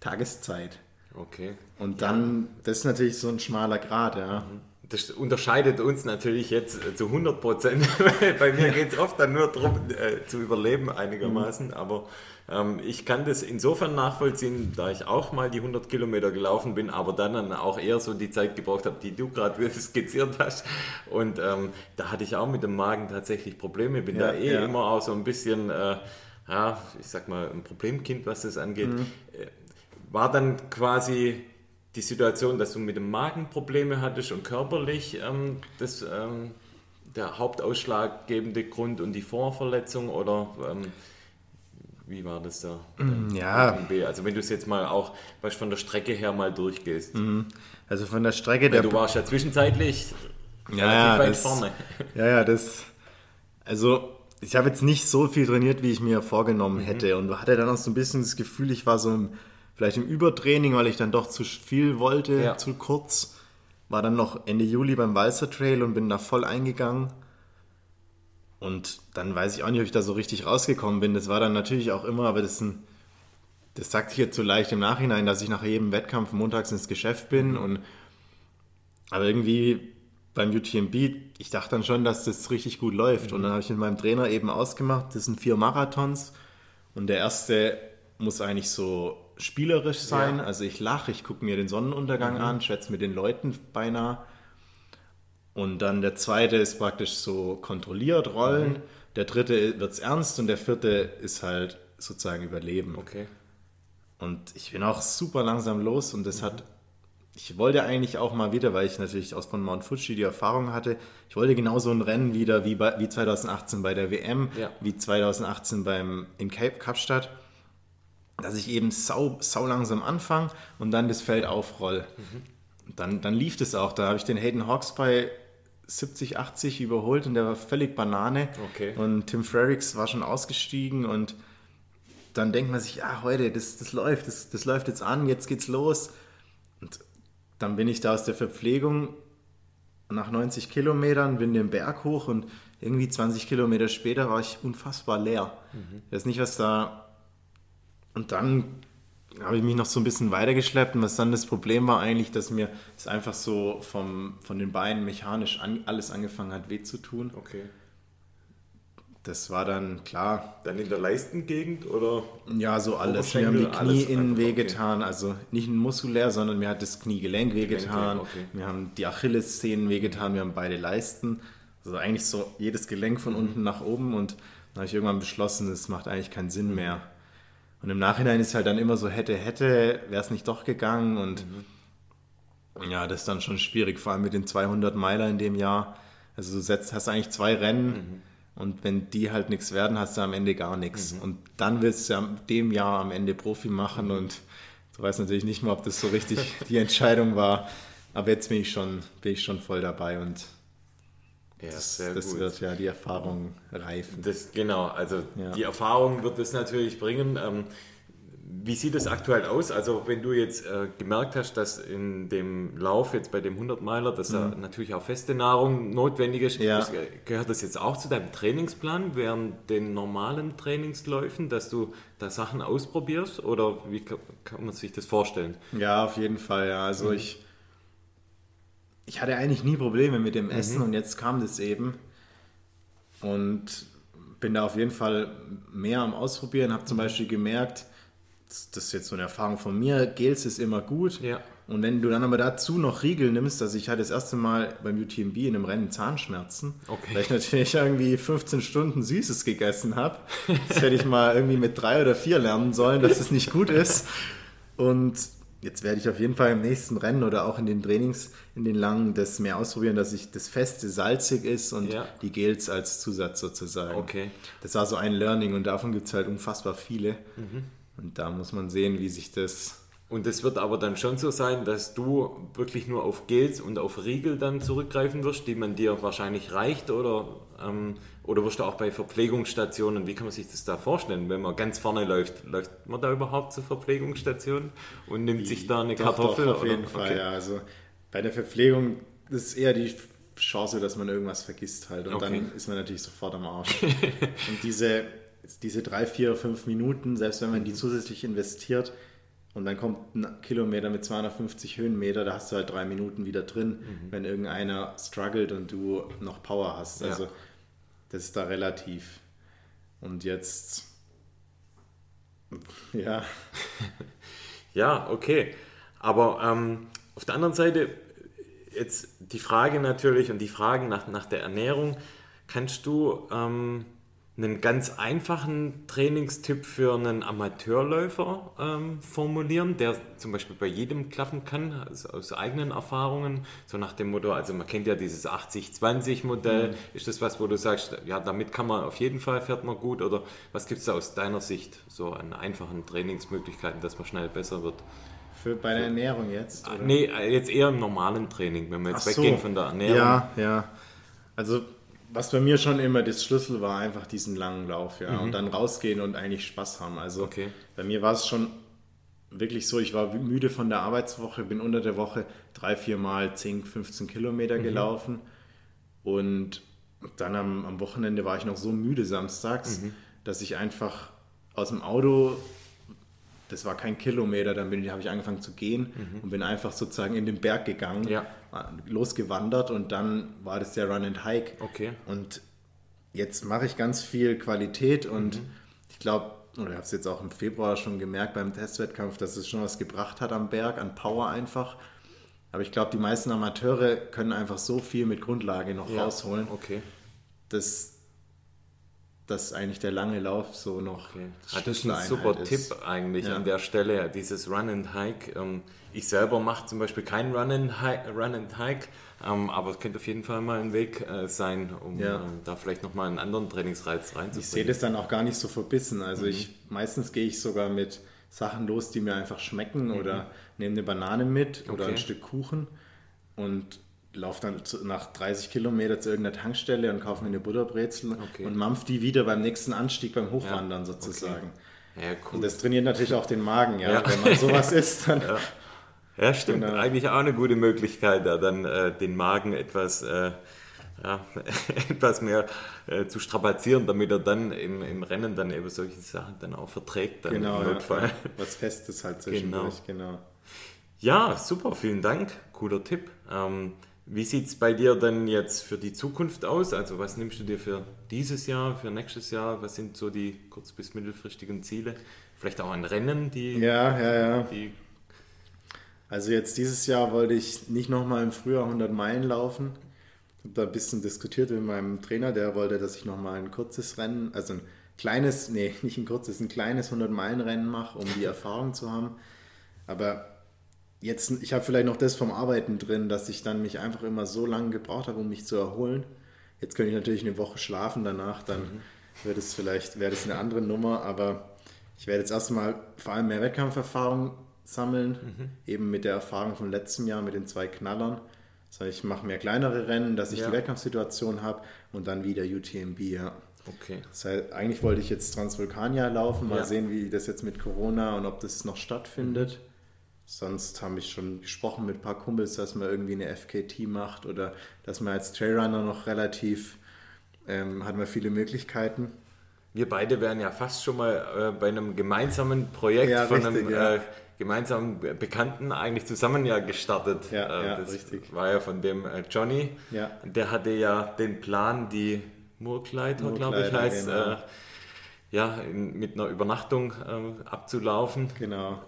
Tageszeit. Okay. Und dann, ja. das ist natürlich so ein schmaler Grad, ja. Mhm das unterscheidet uns natürlich jetzt äh, zu 100 Prozent. Bei mir geht es oft dann nur darum, äh, zu überleben einigermaßen. Mhm. Aber ähm, ich kann das insofern nachvollziehen, da ich auch mal die 100 Kilometer gelaufen bin, aber dann, dann auch eher so die Zeit gebraucht habe, die du gerade skizziert hast. Und ähm, da hatte ich auch mit dem Magen tatsächlich Probleme. Bin ja, da eh immer auch so ein bisschen, äh, ja, ich sag mal, ein Problemkind, was das angeht. Mhm. Äh, war dann quasi die Situation, dass du mit dem Magen Probleme hattest und körperlich ähm, das, ähm, der hauptausschlaggebende Grund und die Vorverletzung oder ähm, wie war das da? Mm, ja. Also wenn du es jetzt mal auch weißt, von der Strecke her mal durchgehst. Mhm. Also von der Strecke... Der du warst ja zwischenzeitlich ja, weit das, vorne. Ja, ja, das... Also ich habe jetzt nicht so viel trainiert, wie ich mir vorgenommen mhm. hätte und hatte dann auch so ein bisschen das Gefühl, ich war so im vielleicht im Übertraining, weil ich dann doch zu viel wollte, ja. zu kurz. War dann noch Ende Juli beim Walser Trail und bin da voll eingegangen. Und dann weiß ich auch nicht, ob ich da so richtig rausgekommen bin. Das war dann natürlich auch immer, aber das, ein, das sagt ich jetzt so leicht im Nachhinein, dass ich nach jedem Wettkampf montags ins Geschäft bin. Mhm. Und, aber irgendwie beim UTMB, ich dachte dann schon, dass das richtig gut läuft. Mhm. Und dann habe ich mit meinem Trainer eben ausgemacht, das sind vier Marathons. Und der erste muss eigentlich so spielerisch sein. Ja. Also ich lache, ich gucke mir den Sonnenuntergang mhm. an, schätze mit den Leuten beinahe. Und dann der zweite ist praktisch so kontrolliert rollen. Mhm. Der dritte wird es ernst und der vierte ist halt sozusagen Überleben. Okay. Und ich bin auch super langsam los und das mhm. hat, ich wollte eigentlich auch mal wieder, weil ich natürlich aus von Mount Fuji die Erfahrung hatte, ich wollte genau so ein Rennen wieder wie, bei, wie 2018 bei der WM, ja. wie 2018 beim, in Cape Kapstadt dass ich eben sau, sau langsam anfange und dann das Feld aufroll. Mhm. Dann, dann lief das auch. Da habe ich den Hayden Hawks bei 70, 80 überholt und der war völlig Banane. Okay. Und Tim Frericks war schon ausgestiegen und dann denkt man sich, ja, heute, das, das läuft, das, das läuft jetzt an, jetzt geht's los. Und dann bin ich da aus der Verpflegung nach 90 Kilometern, bin den Berg hoch und irgendwie 20 Kilometer später war ich unfassbar leer. Mhm. Ich weiß nicht, was da und dann habe ich mich noch so ein bisschen weitergeschleppt und was dann das Problem war eigentlich, dass mir es einfach so vom, von den Beinen mechanisch an, alles angefangen hat weh zu tun. Okay. Das war dann klar. Dann in der Leistengegend oder? Ja, so alles. Mir haben die Knie innen wehgetan, okay. also nicht muskulär, sondern mir hat das Kniegelenk wehgetan. Okay. Mir haben die Achillessehnen wehgetan, wir haben beide Leisten. Also eigentlich so jedes Gelenk von mhm. unten nach oben und dann habe ich irgendwann beschlossen, es macht eigentlich keinen Sinn mehr und im Nachhinein ist halt dann immer so, hätte, hätte, wäre es nicht doch gegangen. Und mhm. ja, das ist dann schon schwierig, vor allem mit den 200 Meiler in dem Jahr. Also du setzt, hast eigentlich zwei Rennen mhm. Und wenn die halt nichts werden, hast du am Ende gar nichts. Mhm. Und dann willst du ja dem Jahr am Ende Profi machen mhm. und du weißt natürlich nicht mehr, ob das so richtig die Entscheidung war. Aber jetzt bin ich schon, bin ich schon voll dabei und ja, das, das wird ja die Erfahrung reifen. Das, genau, also ja. die Erfahrung wird es natürlich bringen. Ähm, wie sieht es aktuell aus? Also wenn du jetzt äh, gemerkt hast, dass in dem Lauf jetzt bei dem 100-Meiler, dass mhm. da natürlich auch feste Nahrung notwendig ist, ja. Äh, gehört das jetzt auch zu deinem Trainingsplan während den normalen Trainingsläufen, dass du da Sachen ausprobierst oder wie kann, kann man sich das vorstellen? Ja, auf jeden Fall. Ja. Also mhm. ich ich hatte eigentlich nie Probleme mit dem Essen mhm. und jetzt kam das eben. Und bin da auf jeden Fall mehr am Ausprobieren. Habe zum Beispiel gemerkt, das ist jetzt so eine Erfahrung von mir, Gels ist immer gut. Ja. Und wenn du dann aber dazu noch Riegel nimmst, also ich hatte das erste Mal beim UTMB in einem Rennen Zahnschmerzen, okay. weil ich natürlich irgendwie 15 Stunden Süßes gegessen habe. Das hätte ich mal irgendwie mit drei oder vier lernen sollen, dass es nicht gut ist. Und jetzt werde ich auf jeden Fall im nächsten Rennen oder auch in den Trainings, in den langen, das mehr ausprobieren, dass ich das Feste salzig ist und ja. die Gels als Zusatz sozusagen. Okay. Das war so ein Learning und davon gibt es halt unfassbar viele. Mhm. Und da muss man sehen, wie sich das Und es wird aber dann schon so sein, dass du wirklich nur auf Gels und auf Riegel dann zurückgreifen wirst, die man dir wahrscheinlich reicht oder, ähm, oder wirst du auch bei Verpflegungsstationen, wie kann man sich das da vorstellen, wenn man ganz vorne läuft, läuft man da überhaupt zur Verpflegungsstation und nimmt sich da eine doch, Kartoffel? Doch, auf oder? jeden Fall, okay. ja. Also bei der Verpflegung das ist eher die Chance, dass man irgendwas vergisst halt und okay. dann ist man natürlich sofort am Arsch. und diese, diese drei, vier, fünf Minuten, selbst wenn man die zusätzlich investiert, und dann kommt ein Kilometer mit 250 Höhenmeter, da hast du halt drei Minuten wieder drin, mhm. wenn irgendeiner struggelt und du noch Power hast. Also ja. das ist da relativ. Und jetzt, ja. ja, okay. Aber ähm, auf der anderen Seite, jetzt die Frage natürlich und die Fragen nach, nach der Ernährung, kannst du ähm, einen ganz einfachen Trainingstipp für einen Amateurläufer ähm, formulieren, der zum Beispiel bei jedem klappen kann, also aus eigenen Erfahrungen, so nach dem Motto, also man kennt ja dieses 80-20-Modell, mhm. ist das was, wo du sagst, ja, damit kann man auf jeden Fall, fährt man gut, oder was gibt es da aus deiner Sicht so an einfachen Trainingsmöglichkeiten, dass man schnell besser wird? Für, bei der Ernährung jetzt? Oder? Nee, jetzt eher im normalen Training, wenn wir jetzt Ach weggehen so. von der Ernährung. Ja, ja. Also was bei mir schon immer das Schlüssel war, einfach diesen langen Lauf, ja. Mhm. Und dann rausgehen und eigentlich Spaß haben. Also okay. bei mir war es schon wirklich so, ich war müde von der Arbeitswoche, bin unter der Woche drei, vier Mal 10, 15 Kilometer mhm. gelaufen. Und dann am, am, Wochenende war ich noch so müde samstags, mhm. dass ich einfach aus dem Auto das war kein Kilometer, dann habe ich angefangen zu gehen mhm. und bin einfach sozusagen in den Berg gegangen, ja. Losgewandert und dann war das der Run and Hike. Okay. Und jetzt mache ich ganz viel Qualität und mhm. ich glaube, oder ich habe es jetzt auch im Februar schon gemerkt beim Testwettkampf, dass es schon was gebracht hat am Berg, an Power einfach. Aber ich glaube, die meisten Amateure können einfach so viel mit Grundlage noch ja. rausholen. Okay. Das, dass eigentlich der lange Lauf so noch. Okay. Das ist ein super ist. Tipp eigentlich ja. an der Stelle, dieses Run and Hike. Ähm, ich selber mache zum Beispiel kein Run and Hike, Run and Hike ähm, aber es könnte auf jeden Fall mal ein Weg äh, sein, um ja. Ähm, da vielleicht nochmal einen anderen Trainingsreiz reinzubringen. Ich sehe das dann auch gar nicht so verbissen. Also mhm. ich meistens gehe ich sogar mit Sachen los, die mir einfach schmecken mhm. oder nehme eine Banane mit oder okay. ein Stück Kuchen und laufe dann zu, nach 30 Kilometern zu irgendeiner Tankstelle und kaufe mir eine Butterbrezel okay. und mampf die wieder beim nächsten Anstieg, beim Hochwandern ja. sozusagen. Okay. Ja, cool. Und das trainiert natürlich auch den Magen, ja. ja. Wenn man sowas isst, dann. Ja, ja stimmt. Genau. Eigentlich auch eine gute Möglichkeit, da dann äh, den Magen etwas, äh, ja, etwas mehr äh, zu strapazieren, damit er dann im, im Rennen dann eben solche Sachen dann auch verträgt. Dann genau, im Notfall. Was Festes halt zwischendurch, genau. genau. Ja, super, vielen Dank. Cooler Tipp. Ähm, wie sieht es bei dir denn jetzt für die Zukunft aus? Also was nimmst du dir für dieses Jahr, für nächstes Jahr? Was sind so die kurz- bis mittelfristigen Ziele? Vielleicht auch ein Rennen, die... Ja, ja, ja. Die also jetzt dieses Jahr wollte ich nicht nochmal im Frühjahr 100 Meilen laufen. Ich habe da ein bisschen diskutiert mit meinem Trainer, der wollte, dass ich nochmal ein kurzes Rennen, also ein kleines, nee, nicht ein kurzes, ein kleines 100-Meilen-Rennen mache, um die Erfahrung zu haben. Aber jetzt, ich habe vielleicht noch das vom Arbeiten drin, dass ich dann mich einfach immer so lange gebraucht habe, um mich zu erholen. Jetzt könnte ich natürlich eine Woche schlafen danach, dann mhm. wird es vielleicht, wäre das eine andere Nummer, aber ich werde jetzt erstmal vor allem mehr Wettkampferfahrung sammeln, mhm. eben mit der Erfahrung vom letzten Jahr mit den zwei Knallern. Heißt, ich mache mehr kleinere Rennen, dass ich ja. die Wettkampfsituation habe und dann wieder UTMB, ja. Okay. Das heißt, eigentlich wollte ich jetzt Transvulkania laufen, mal ja. sehen, wie das jetzt mit Corona und ob das noch stattfindet. Mhm. Sonst habe ich schon gesprochen mit ein paar Kumpels, dass man irgendwie eine FKT macht oder dass man als Trailrunner noch relativ, ähm, hat man viele Möglichkeiten. Wir beide wären ja fast schon mal äh, bei einem gemeinsamen Projekt ja, von richtig, einem ja. äh, gemeinsamen Bekannten eigentlich zusammen ja gestartet. Ja, äh, ja das richtig. war ja von dem äh, Johnny. Ja. Der hatte ja den Plan, die Murkleiter, glaube ich, heißt, genau. Äh, ja, in, mit einer Übernachtung ähm, abzulaufen. Genau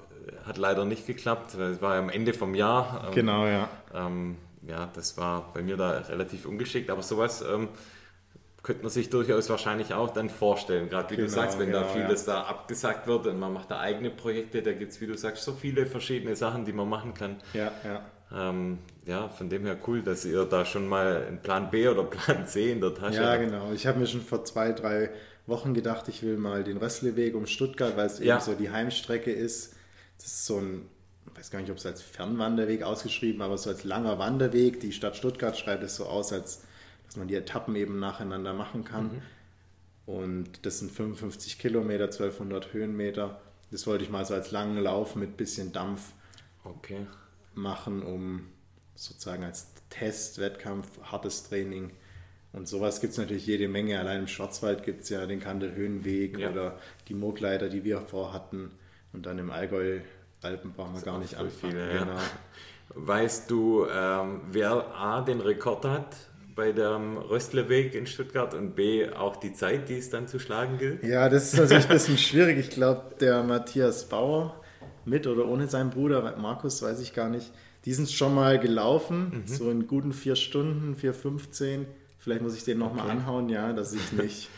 hat leider nicht geklappt. Es war ja am Ende vom Jahr. Ähm, genau, ja. Ähm, ja, das war bei mir da relativ ungeschickt, aber sowas ähm, könnte man sich durchaus wahrscheinlich auch dann vorstellen. Gerade wie genau, du sagst, wenn genau, da vieles ja. da abgesagt wird und man macht da eigene Projekte, da gibt es, wie du sagst, so viele verschiedene Sachen, die man machen kann. Ja, ja. Ähm, ja, von dem her cool, dass ihr da schon mal einen Plan B oder Plan C in der Tasche ja, habt. Ja, genau. Ich habe mir schon vor zwei, drei Wochen gedacht, ich will mal den Rössleweg um Stuttgart, weil es ja. eben so die Heimstrecke ist das ist so ein ich weiß gar nicht, ob es als Fernwanderweg ausgeschrieben, aber so als langer Wanderweg. Die Stadt Stuttgart schreibt es so aus, als dass man die Etappen eben nacheinander machen kann. Mhm. Und das sind 55 Kilometer, 1200 Höhenmeter. Das wollte ich mal so als langen Lauf mit bisschen Dampf okay. machen, um sozusagen als Test, Wettkampf, hartes Training. Und sowas gibt es natürlich jede Menge. Allein im Schwarzwald gibt es ja den Kandelhöhenweg ja. oder die Moogleiter, die wir vorhatten. Und dann im Allgäu, Alpen brauchen wir gar nicht anfangen. Viele, genau. Weißt du, ähm, wer A den Rekord hat bei dem Röstleweg in Stuttgart und B auch die Zeit, die es dann zu schlagen gilt? Ja, das ist natürlich ein bisschen schwierig. Ich glaube, der Matthias Bauer mit oder ohne seinen Bruder, Markus, weiß ich gar nicht, die sind schon mal gelaufen, mhm. so in guten vier Stunden, 4,15. Vielleicht muss ich den nochmal okay. anhauen, ja, dass ich nicht.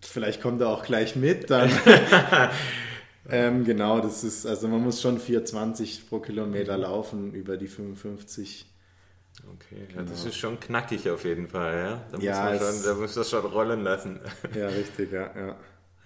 Vielleicht kommt er auch gleich mit, dann. Ähm, genau, das ist, also man muss schon 4,20 pro Kilometer laufen über die 55. Okay, genau. ja, das ist schon knackig auf jeden Fall, ja. Da, ja, muss, man schon, da muss das schon rollen lassen. Ja, richtig, ja. ja.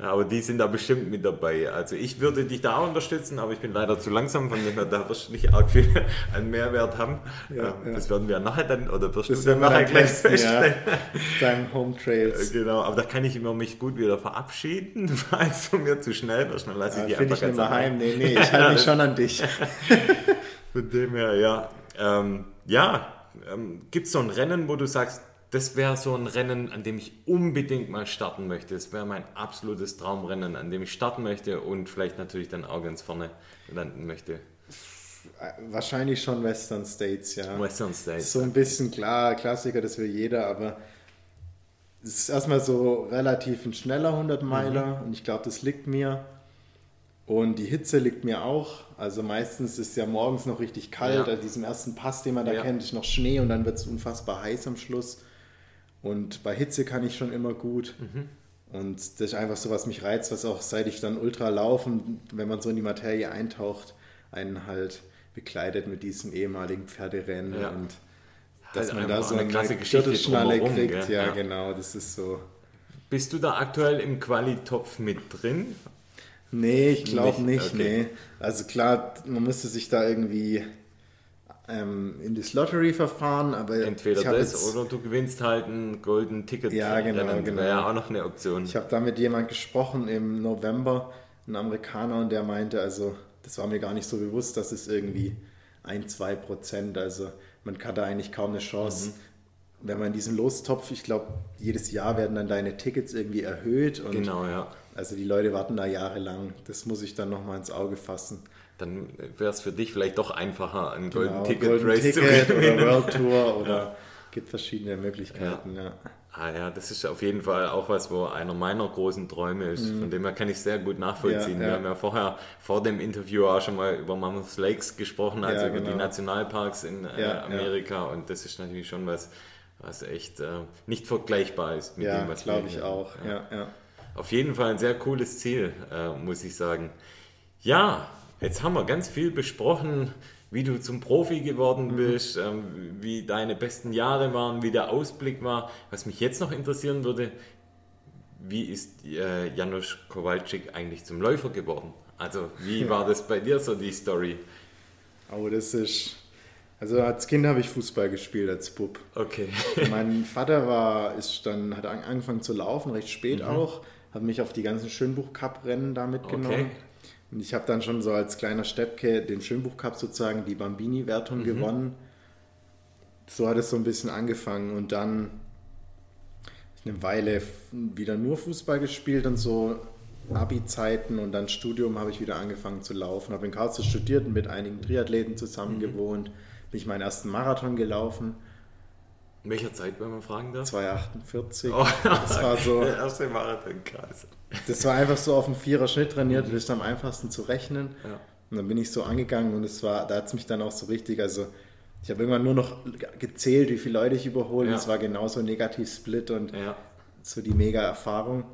Ja, aber die sind da bestimmt mit dabei. Also ich würde dich da auch unterstützen, aber ich bin leider zu langsam, von dem her da wirst du nicht arg viel an Mehrwert haben. Ja, ähm, das werden wir nachher dann, oder wirst das du nachher gleich feststellen. Ja, deinem Home Trails. Genau, aber da kann ich immer mich gut wieder verabschieden, falls du mir zu schnell wirst, dann lasse ich ja, die einfach ich ganz heim. Nee, nee, ich halte mich schon an dich. von dem her, ja. Ähm, ja, ähm, gibt es so ein Rennen, wo du sagst, das wäre so ein Rennen, an dem ich unbedingt mal starten möchte. Das wäre mein absolutes Traumrennen, an dem ich starten möchte und vielleicht natürlich dann auch ganz vorne landen möchte. Wahrscheinlich schon Western States, ja. Western States. So ein bisschen klar, Klassiker, das will jeder, aber es ist erstmal so relativ ein schneller 100-Meiler mhm. und ich glaube, das liegt mir. Und die Hitze liegt mir auch. Also meistens ist es ja morgens noch richtig kalt. Ja. An diesem ersten Pass, den man da ja. kennt, ist noch Schnee und dann wird es unfassbar heiß am Schluss. Und bei Hitze kann ich schon immer gut. Mhm. Und das ist einfach so, was mich reizt, was auch seit ich dann Ultra laufe und wenn man so in die Materie eintaucht, einen halt begleitet mit diesem ehemaligen Pferderennen ja. und dass halt man da so eine, eine Gürtelschnalle kriegt. Ja, ja, genau, das ist so. Bist du da aktuell im Quali-Topf mit drin? Nee, ich glaube nicht, nicht okay. nee. Also klar, man müsste sich da irgendwie ähm, in das Lottery-Verfahren, aber entweder das jetzt, oder du gewinnst halt ein Golden Ticket. Ja, genau, Rennen. genau. Wäre ja auch noch eine Option. Ich habe da mit jemand gesprochen im November, ein Amerikaner, und der meinte, also das war mir gar nicht so bewusst, dass es irgendwie ein, zwei Prozent, also man kann da eigentlich kaum eine Chance. Mhm. Wenn man diesen Lostopf, ich glaube, jedes Jahr werden dann deine Tickets irgendwie erhöht. Und genau, ja. Also die Leute warten da jahrelang. Das muss ich dann nochmal ins Auge fassen dann wäre es für dich vielleicht doch einfacher, ein genau, Golden Ticket Golden Race Ticket zu gewinnen. Oder World Tour oder ja. gibt verschiedene Möglichkeiten. Ja. ja. Ah ja, das ist auf jeden Fall auch was, wo einer meiner großen Träume ist. Mhm. Von dem her kann ich sehr gut nachvollziehen. Ja, Wir haben ja vorher vor dem Interview auch schon mal über Mammoth Lakes gesprochen, also über genau. die Nationalparks in äh, Amerika. Und das ist natürlich schon was, was echt äh, nicht vergleichbar ist mit dem, was glaube ich auch. Ja. Ja, Auf jeden Fall ein sehr cooles Ziel, äh, muss ich sagen. Ja, Jetzt haben wir ganz viel besprochen, wie du zum Profi geworden mhm. bist, mhm. wie deine besten Jahre waren, wie der Ausblick war. Was mich jetzt noch interessieren würde, wie ist äh, Janusz Kowalczyk eigentlich zum Läufer geworden? Also wie war das bei dir so die Story? Oh, das ist also als Kind habe ich Fußball gespielt als Bub. Okay. mein Vater war, ist dann, hat angefangen zu laufen, recht spät mhm. auch, hat mich auf die ganzen Schönbuch-Cup-Rennen da mitgenommen. Okay. Und ich habe dann schon so als kleiner Steppke den Schönbuch Cup sozusagen die Bambini-Wertung mhm. gewonnen. So hat es so ein bisschen angefangen und dann eine Weile wieder nur Fußball gespielt und so Abi-Zeiten und dann Studium habe ich wieder angefangen zu laufen. Habe in Karlsruhe studiert und mit einigen Triathleten zusammen mhm. gewohnt. Bin ich meinen ersten Marathon gelaufen. In welcher Zeit, wenn man fragen darf? 2,48. Oh, das war so. Der erste Marathon, krass. Das war einfach so auf dem Vierer-Schnitt trainiert, das ist am einfachsten zu rechnen. Ja. Und dann bin ich so angegangen und es war, da hat es mich dann auch so richtig, also ich habe irgendwann nur noch gezählt, wie viele Leute ich überhole. Ja. Es war genauso ein Negativ-Split und ja. so die mega Erfahrung.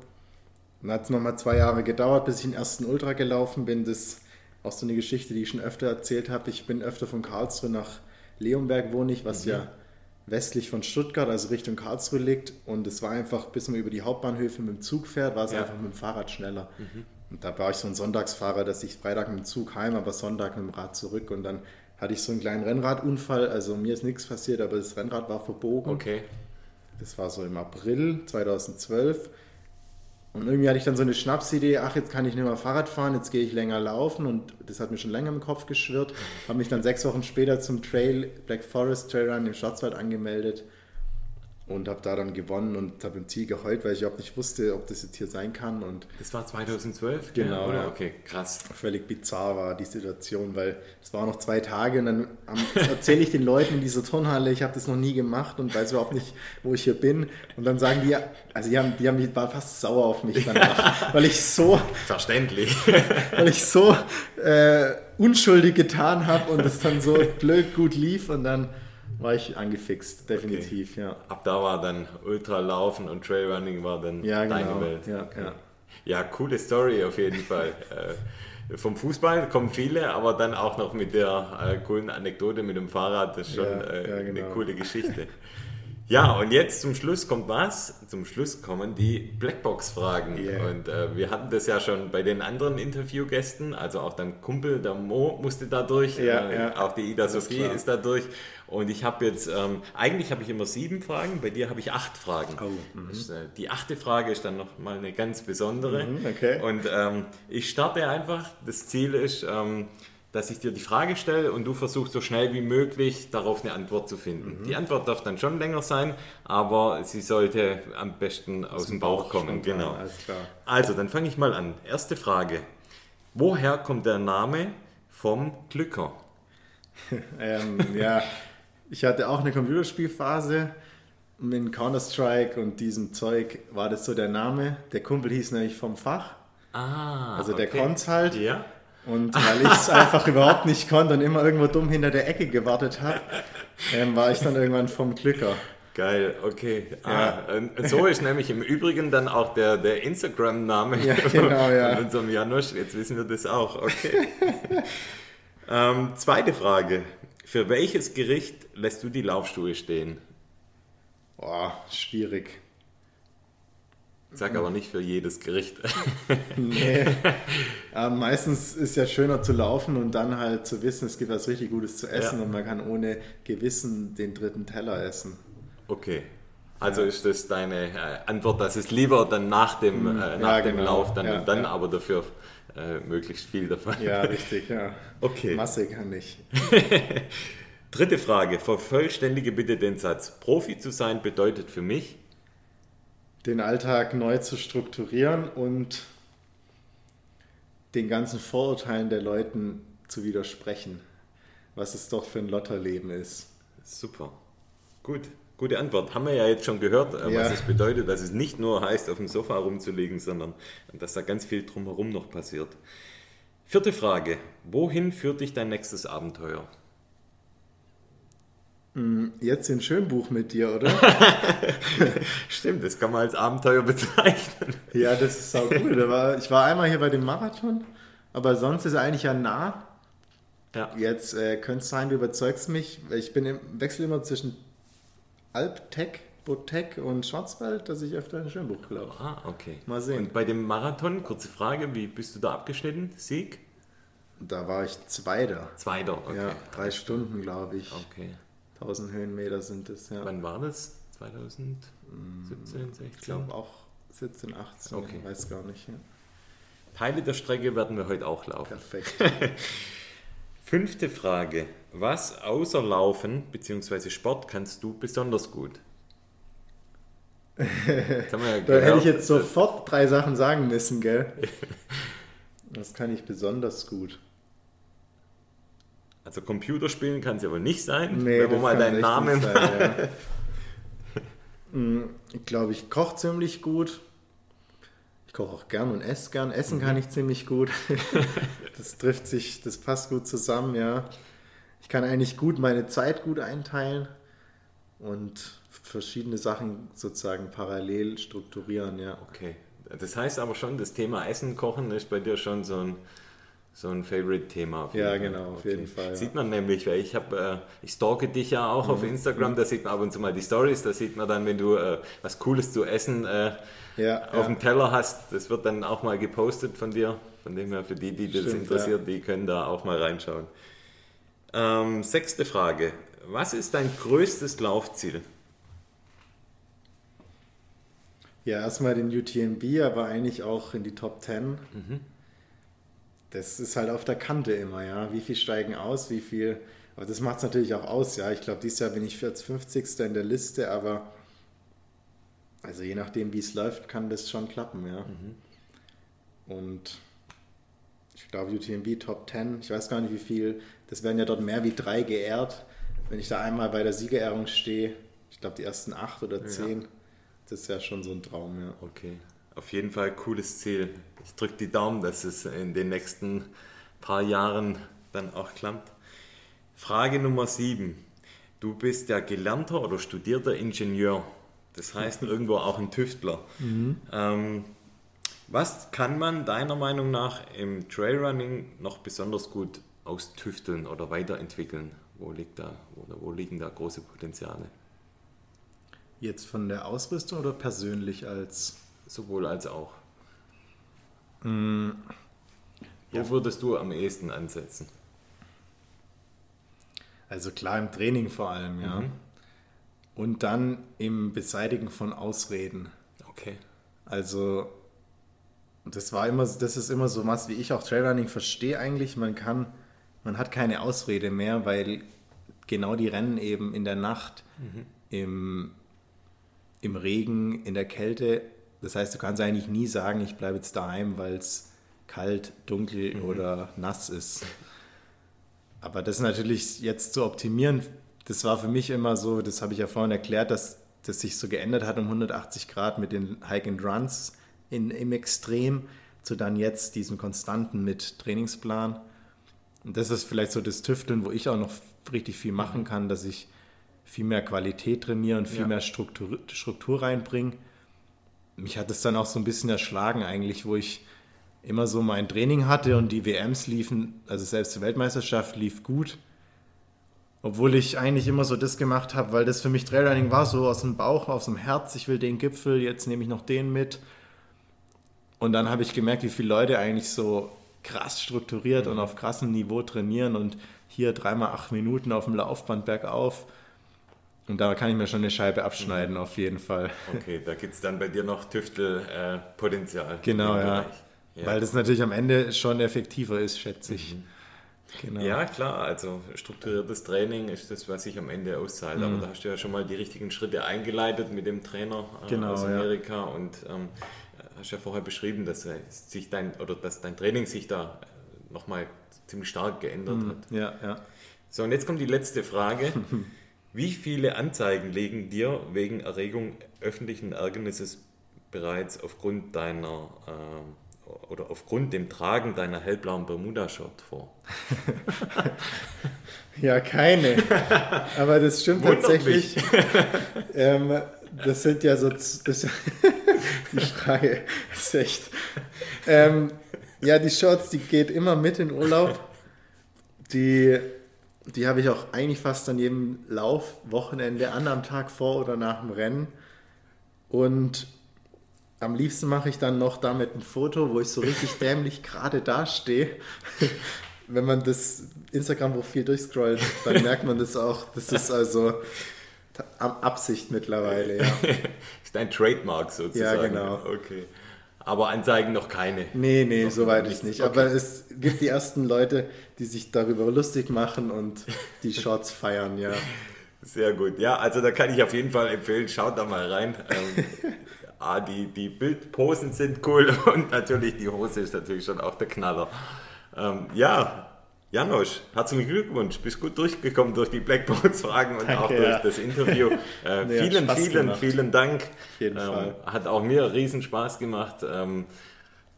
Dann hat es nochmal zwei Jahre gedauert, bis ich den ersten Ultra gelaufen bin. Das ist auch so eine Geschichte, die ich schon öfter erzählt habe. Ich bin öfter von Karlsruhe nach Leonberg wohne ich, was mhm. ja westlich von Stuttgart, also Richtung Karlsruhe liegt. Und es war einfach, bis man über die Hauptbahnhöfe mit dem Zug fährt, war es ja. einfach mit dem Fahrrad schneller. Mhm. Und da war ich so ein Sonntagsfahrer, dass ich Freitag mit dem Zug heim, aber Sonntag mit dem Rad zurück und dann hatte ich so einen kleinen Rennradunfall. Also mir ist nichts passiert, aber das Rennrad war verbogen. Okay. Das war so im April 2012. Und irgendwie hatte ich dann so eine Schnapsidee, ach, jetzt kann ich nicht mehr Fahrrad fahren, jetzt gehe ich länger laufen und das hat mir schon länger im Kopf geschwirrt. Habe mich dann sechs Wochen später zum Trail, Black Forest Trail Run im Schwarzwald angemeldet und habe da dann gewonnen und habe im Ziel geheult, weil ich überhaupt nicht wusste, ob das jetzt hier sein kann. Und das war 2012? Genau. Oder? Okay, krass. Völlig bizarr war die Situation, weil es waren noch zwei Tage und dann erzähle ich den Leuten in dieser Turnhalle, ich habe das noch nie gemacht und weiß überhaupt nicht, wo ich hier bin. Und dann sagen die, also die haben, die haben waren fast sauer auf mich danach, weil ich so... Verständlich. weil ich so äh, unschuldig getan habe und es dann so blöd gut lief und dann war ich angefixt, definitiv, okay. ja. Ab da war dann Ultralaufen und Trailrunning war dann ja, deine genau. Welt. Ja, okay. ja. ja, coole Story auf jeden Fall. äh, vom Fußball kommen viele, aber dann auch noch mit der äh, coolen Anekdote mit dem Fahrrad, das ist schon ja, äh, genau. eine coole Geschichte. Ja, und jetzt zum Schluss kommt was? Zum Schluss kommen die Blackbox-Fragen. Yeah. Und äh, wir hatten das ja schon bei den anderen Interviewgästen, also auch dein Kumpel, der Mo, musste da durch, ja, äh, ja. auch die Ida Sophie ist, ist da durch. Und ich habe jetzt, ähm, eigentlich habe ich immer sieben Fragen, bei dir habe ich acht Fragen. Oh, das, äh, die achte Frage ist dann nochmal eine ganz besondere. Mhm, okay. Und ähm, ich starte einfach, das Ziel ist, ähm, dass ich dir die Frage stelle und du versuchst so schnell wie möglich darauf eine Antwort zu finden. Mhm. Die Antwort darf dann schon länger sein, aber sie sollte am besten aus, aus dem Bauch, Bauch kommen. Genau. Also, dann fange ich mal an. Erste Frage. Woher kommt der Name vom Glücker? ähm, ja, ich hatte auch eine Computerspielphase. Mit Counter-Strike und diesem Zeug war das so der Name. Der Kumpel hieß nämlich vom Fach. Ah, also okay. der konnt's halt. Ja. Und weil ich es einfach überhaupt nicht konnte und immer irgendwo dumm hinter der Ecke gewartet habe, ähm, war ich dann irgendwann vom Glücker. Geil, okay. Ja. Ah, so ist nämlich im Übrigen dann auch der, der Instagram-Name ja, genau, ja. von unserem Janusz. Jetzt wissen wir das auch. Okay. ähm, zweite Frage. Für welches Gericht lässt du die Laufschuhe stehen? Boah, schwierig. Sag aber nicht für jedes Gericht. nee. Aber meistens ist ja schöner zu laufen und dann halt zu wissen, es gibt was richtig Gutes zu essen ja. und man kann ohne Gewissen den dritten Teller essen. Okay. Also ja. ist das deine äh, Antwort, dass es lieber dann nach dem, äh, nach ja, dem genau. Lauf dann und dann, aber dafür äh, möglichst viel davon. Ja, richtig, ja. Okay. Masse kann ich. Dritte Frage. Vervollständige bitte den Satz. Profi zu sein bedeutet für mich, den Alltag neu zu strukturieren und den ganzen Vorurteilen der Leuten zu widersprechen, was es doch für ein Lotterleben ist. Super. Gut. Gute Antwort. Haben wir ja jetzt schon gehört, äh, ja. was es bedeutet, dass es nicht nur heißt, auf dem Sofa rumzulegen, sondern dass da ganz viel drumherum noch passiert. Vierte Frage. Wohin führt dich dein nächstes Abenteuer? Hm, jetzt in Schönbuch mit dir, oder? Stimmt, das kann man als Abenteuer bezeichnen. Ja, das ist auch gut. ich war einmal hier bei dem Marathon, aber sonst ist eigentlich ja nah. Ja. Jetzt äh, könnte es sein, du überzeugst mich. Ich bin im Wechsel immer zwischen Alptech, Botec und Schwarzwald, dass ich öfter in Schönbuch glaube. Ah, okay. Mal sehen. Und bei dem Marathon, kurze Frage, wie bist du da abgeschnitten? Sieg? Da war ich Zweiter. Zweiter, okay. Ja, drei Stunden, glaube ich. Okay. 1000 Höhenmeter sind es, ja. Wann war das? 2017, 16? Ich glaube auch 17, 18, okay. ich weiß gar nicht. Ja. Teile der Strecke werden wir heute auch laufen. Perfekt. Fünfte Frage. Was außer Laufen bzw. Sport kannst du besonders gut? Ja da hätte ich jetzt sofort drei Sachen sagen müssen, gell? Das kann ich besonders gut. Also Computerspielen kann es ja wohl nicht sein, nee, wenn man mal deinen Namen. Sein, ja. Mm, ich glaube, ich koche ziemlich gut. Ich koche auch gern und esse gern. Essen mhm. kann ich ziemlich gut. das trifft sich, das passt gut zusammen, ja. Ich kann eigentlich gut meine Zeit gut einteilen und verschiedene Sachen sozusagen parallel strukturieren, ja. Okay. Das heißt aber schon, das Thema Essen, Kochen ist bei dir schon so ein so ein Favorite-Thema. Ja, Fall. genau, auf okay. jeden Fall. Ja. Sieht man nämlich, weil ich habe, äh, ich stalke dich ja auch mhm. auf Instagram, da sieht man ab und zu mal die Stories, da sieht man dann, wenn du äh, was Cooles zu essen äh, ja, auf ja. dem Teller hast, das wird dann auch mal gepostet von dir. Von dem her, für die, die das Stimmt, interessiert, die können da auch mal reinschauen. Ähm, sechste Frage. Was ist dein größtes Laufziel? Ja, erstmal den UTMB, aber eigentlich auch in die Top 10. Mhm das ist halt auf der Kante immer, ja. Wie viel steigen aus, wie viel. Aber das macht es natürlich auch aus, ja. Ich glaube, dieses Jahr bin ich als 50. in der Liste, aber also je nachdem, wie es läuft, kann das schon klappen, ja. Mhm. Und ich glaube, UTMB Top 10, ich weiß gar nicht wie viel, das werden ja dort mehr wie drei geehrt. Wenn ich da einmal bei der Siegerehrung stehe, ich glaube, die ersten acht oder zehn, ja. das ist ja schon so ein Traum, ja. Okay auf jeden Fall cooles Ziel. Ich drücke die Daumen, dass es in den nächsten paar Jahren dann auch klappt. Frage Nummer 7. Du bist ja gelernter oder studierter Ingenieur. Das heißt irgendwo auch ein Tüftler. Mhm. Ähm, was kann man deiner Meinung nach im Trailrunning noch besonders gut austüfteln oder weiterentwickeln? Wo, liegt da, oder wo liegen da große Potenziale? Jetzt von der Ausrüstung oder persönlich als sowohl als auch. Mm. Wo würdest du am ehesten ansetzen? Also klar im Training vor allem, ja. Mhm. Und dann im Beseitigen von Ausreden. Okay. Also das war immer, das ist immer so was, wie ich auch Trailrunning verstehe eigentlich. Man kann, man hat keine Ausrede mehr, weil genau die Rennen eben in der Nacht, mhm. im, im Regen, in der Kälte das heißt, du kannst eigentlich nie sagen, ich bleibe jetzt daheim, weil es kalt, dunkel mhm. oder nass ist. Aber das natürlich jetzt zu optimieren, das war für mich immer so, das habe ich ja vorhin erklärt, dass das sich so geändert hat um 180 Grad mit den Hike and Runs in, im Extrem zu dann jetzt diesem konstanten mit Trainingsplan. Und das ist vielleicht so das Tüfteln, wo ich auch noch richtig viel machen kann, dass ich viel mehr Qualität trainiere und viel ja. mehr Struktur, Struktur reinbringe mich hat es dann auch so ein bisschen erschlagen eigentlich, wo ich immer so mein Training hatte und die WMs liefen, also selbst die Weltmeisterschaft lief gut. Obwohl ich eigentlich immer so das gemacht habe, weil das für mich Trailrunning war, so aus dem Bauch, aus dem Herz, ich will den Gipfel, jetzt nehme ich noch den mit. Und dann habe ich gemerkt, wie viele Leute eigentlich so krass strukturiert und auf krassem Niveau trainieren und hier dreimal acht Minuten auf dem Laufband bergauf und da kann ich mir schon eine Scheibe abschneiden, mhm. auf jeden Fall. Okay, da gibt es dann bei dir noch Tüftelpotenzial. Äh, genau, ja. ja. Weil das natürlich am Ende schon effektiver ist, schätze ich. Mhm. Genau. Ja, klar, also strukturiertes Training ist das, was sich am Ende auszahlt. Mhm. Aber da hast du ja schon mal die richtigen Schritte eingeleitet mit dem Trainer äh, genau, aus Amerika ja. und ähm, hast ja vorher beschrieben, dass sich dein oder dass dein Training sich da nochmal ziemlich stark geändert mhm. hat. Ja, ja. So, und jetzt kommt die letzte Frage. Wie viele Anzeigen legen dir wegen Erregung öffentlichen Ärgernisses bereits aufgrund deiner äh, oder aufgrund dem Tragen deiner hellblauen Bermuda-Shirt vor? ja, keine. Aber das stimmt tatsächlich. ähm, das sind ja so. Das, die Frage ist echt. Ähm, ja, die Shorts, die geht immer mit in Urlaub. Die die habe ich auch eigentlich fast an jedem Laufwochenende an, am Tag vor oder nach dem Rennen. Und am liebsten mache ich dann noch damit ein Foto, wo ich so richtig dämlich gerade dastehe. Wenn man das Instagram-Profil durchscrollt, dann merkt man das auch. Das ist also Absicht mittlerweile, ja. ist ein Trademark sozusagen. Ja, genau. Okay. Aber Anzeigen noch keine. Nee, nee, noch soweit ist nicht. Okay. Aber es gibt die ersten Leute, die sich darüber lustig machen und die Shorts feiern, ja. Sehr gut. Ja, also da kann ich auf jeden Fall empfehlen, schaut da mal rein. Ähm, ah, die, die Bildposen sind cool und natürlich die Hose ist natürlich schon auch der Knaller. Ähm, ja, Janosch, herzlichen Glückwunsch. Bist gut durchgekommen durch die Blackbox-Fragen und Danke, auch durch ja. das Interview. Äh, nee, vielen, vielen, gemacht. vielen Dank. Ähm, hat auch mir riesen Spaß gemacht. Ähm,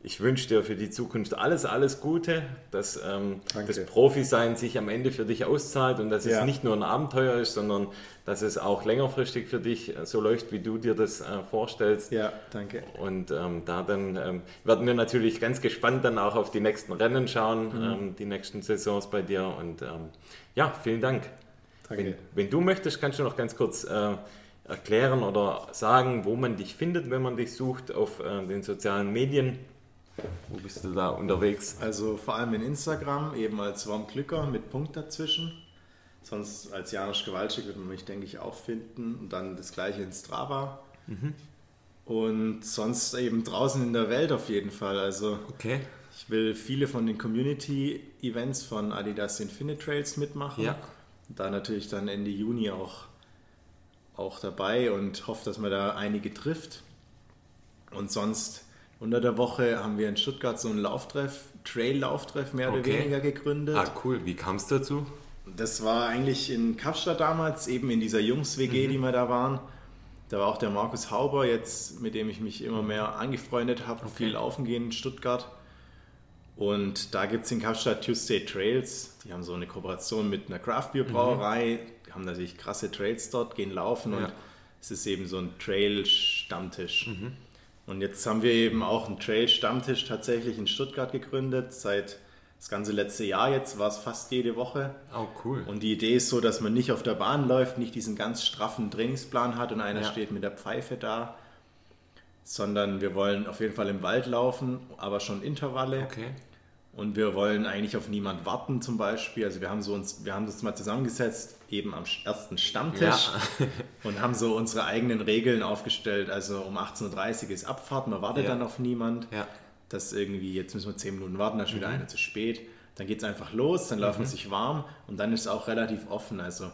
ich wünsche dir für die Zukunft alles, alles Gute, dass ähm, das Profi-Sein sich am Ende für dich auszahlt und dass ja. es nicht nur ein Abenteuer ist, sondern dass es auch längerfristig für dich so läuft, wie du dir das äh, vorstellst. Ja, danke. Und ähm, da dann ähm, werden wir natürlich ganz gespannt dann auch auf die nächsten Rennen schauen, mhm. Ähm, die nächsten Saisons bei dir. Und ähm, ja, vielen Dank. Danke. Wenn, wenn, du möchtest, kannst du noch ganz kurz äh, erklären oder sagen, wo man dich findet, wenn man dich sucht auf äh, den sozialen Medien. Wo bist du da unterwegs? Also vor allem in Instagram, eben als Wormglücker mit Punkt dazwischen. Sonst als Janusz Gewalczyk wird man mich, denke ich, auch finden. Und dann das gleiche in Strava. Mhm. Und sonst eben draußen in der Welt auf jeden Fall. Also okay. ich will viele von den Community-Events von Adidas Infinite Trails mitmachen. Ja. Da natürlich dann Ende Juni auch, auch dabei und hoffe, dass man da einige trifft. Und sonst unter der Woche haben wir in Stuttgart so einen Lauftreff, Trail-Lauftreff mehr okay. oder weniger gegründet. Ah, cool. Wie kam es dazu? Das war eigentlich in Kapstadt damals, eben in dieser Jungs-WG, mhm. die wir da waren. Da war auch der Markus Hauber, jetzt, mit dem ich mich immer mehr angefreundet habe, okay. viel laufen gehen in Stuttgart. Und da gibt es in Kapstadt Tuesday Trails. Die haben so eine Kooperation mit einer Craft-Bier-Brauerei, mhm. haben natürlich krasse Trails dort, gehen laufen ja. und es ist eben so ein Trail-Stammtisch. Mhm. Und jetzt haben wir eben auch einen Trail-Stammtisch tatsächlich in Stuttgart gegründet. Seit das ganze letzte Jahr jetzt war es fast jede Woche. Oh, cool. Und die Idee ist so, dass man nicht auf der Bahn läuft, nicht diesen ganz straffen Trainingsplan hat und einer ja. steht mit der Pfeife da, sondern wir wollen auf jeden Fall im Wald laufen, aber schon Intervalle. Okay. Und wir wollen eigentlich auf niemand warten zum Beispiel. Also wir haben so uns, wir haben uns mal zusammengesetzt, eben am ersten Stammtisch ja. und haben so unsere eigenen Regeln aufgestellt. Also um 18.30 Uhr ist Abfahrt, man wartet ja. dann auf niemand. Ja. Das irgendwie, jetzt müssen wir 10 Minuten warten, dann ist mhm. wieder einer zu spät. Dann geht es einfach los, dann laufen mhm. wir sich warm und dann ist es auch relativ offen. Also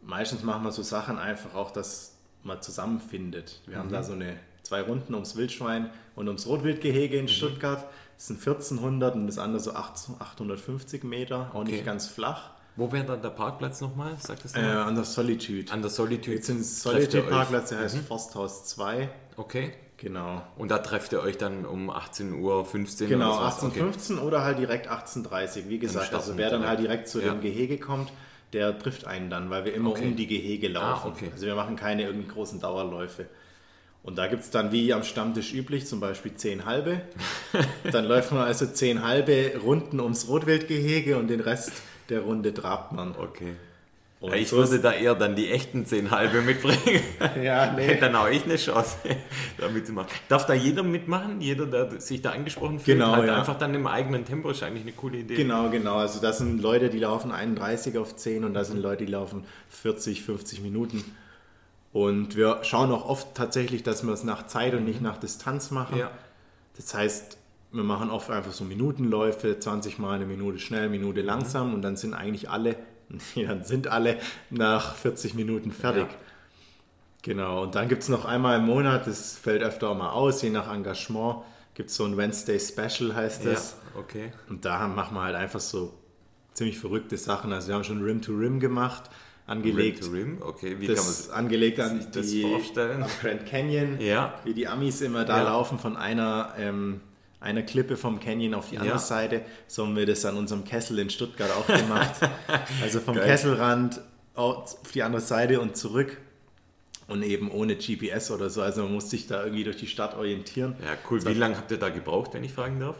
meistens machen wir so Sachen einfach auch, dass man zusammenfindet. Wir mhm. haben da so eine zwei Runden ums Wildschwein und ums Rotwildgehege in mhm. Stuttgart. Das sind 1400 und das andere so 850 Meter, auch okay. nicht ganz flach. Wo wäre dann der Parkplatz nochmal? Sagt das äh, an der Solitude. An der Solitude. Jetzt sind Solitude-Parkplatz, der heißt mhm. Forsthaus 2. Okay. Genau. Und da trefft ihr euch dann um 18.15 Uhr Genau, 18.15 Uhr okay. oder halt direkt 18.30 Uhr. Wie gesagt, also wer dann halt direkt zu ja. dem Gehege kommt, der trifft einen dann, weil wir immer okay. um die Gehege ah, laufen. Ah, okay. Also wir machen keine irgendwie großen Dauerläufe. Und da gibt es dann wie am Stammtisch üblich zum Beispiel zehn halbe. dann läuft man also zehn halbe Runden ums Rotwildgehege und den Rest der Runde trabt man. Okay. Ja, ich so würde da eher dann die echten zehn halbe mitbringen. ja, nee. Dann auch ich eine Chance, da mitzumachen. Darf da jeder mitmachen? Jeder, der sich da angesprochen fühlt? Genau, halt ja. Einfach dann im eigenen Tempo ist eigentlich eine coole Idee. Genau, genau. Also das sind Leute, die laufen 31 auf 10 und da sind Leute, die laufen 40, 50 Minuten. Und wir schauen auch oft tatsächlich, dass wir es nach Zeit und nicht mhm. nach Distanz machen. Ja. Das heißt, wir machen oft einfach so Minutenläufe, 20 Mal eine Minute schnell, Minute mhm. langsam mhm. und dann sind eigentlich alle, dann sind alle nach 40 Minuten fertig. Ja. Genau, und dann gibt es noch einmal im Monat, das fällt öfter auch mal aus, je nach Engagement, gibt es so ein Wednesday Special, heißt das. Ja, okay. Und da machen wir halt einfach so ziemlich verrückte Sachen. Also wir haben schon Rim to Rim gemacht angelegt. Rim Rim? Okay, wie das kann man das angelegt an sich das die, vorstellen? Am Grand Canyon, ja. wie die Amis immer da ja. laufen von einer, ähm, einer Klippe vom Canyon auf die andere ja. Seite. So haben wir das an unserem Kessel in Stuttgart auch gemacht. also vom Geil. Kesselrand auf die andere Seite und zurück. Und eben ohne GPS oder so. Also man muss sich da irgendwie durch die Stadt orientieren. Ja, cool. Wie lange habt ihr da gebraucht, wenn ich fragen darf?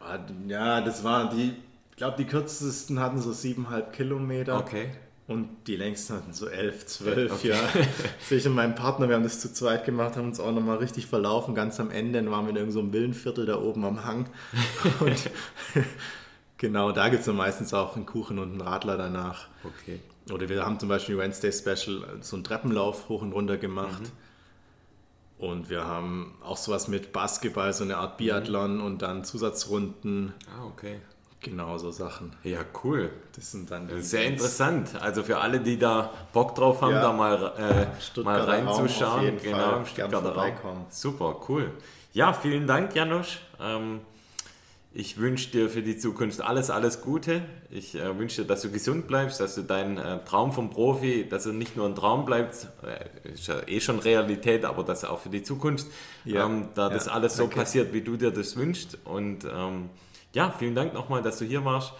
Ah, ja, das waren die, ich glaube, die kürzesten hatten so siebeneinhalb Kilometer. Okay. Und die längsten hatten so elf, zwölf, okay. ja. Ich und mein Partner, wir haben das zu zweit gemacht, haben uns auch nochmal richtig verlaufen. Ganz am Ende dann waren wir in irgendeinem so Villenviertel da oben am Hang. Und genau, da gibt es dann meistens auch einen Kuchen und einen Radler danach. Okay. Oder wir haben zum Beispiel Wednesday Special so einen Treppenlauf hoch und runter gemacht. Mhm. Und wir haben auch sowas mit Basketball, so eine Art Biathlon mhm. und dann Zusatzrunden. Ah, okay. Genau, so Sachen. Ja, cool. Das sind dann sehr interessant. Also für alle, die da Bock drauf haben, ja. da mal, äh, mal reinzuschauen. genau, im Stuttgarter Raum. Super, cool. Ja, vielen Dank, Janusz. Ähm, Ich wünsche dir für die Zukunft alles, alles Gute. Ich äh, wünsche dir, dass du gesund bleibst, dass du deinen äh, Traum vom Profi, dass er nicht nur ein Traum bleibt, äh, ist ja eh schon Realität, aber dass auch für die Zukunft, ja. ähm, da ja, das alles danke. so passiert, wie du dir das wünschst. Und ähm, ja, vielen Dank nochmal, dass du hier warst.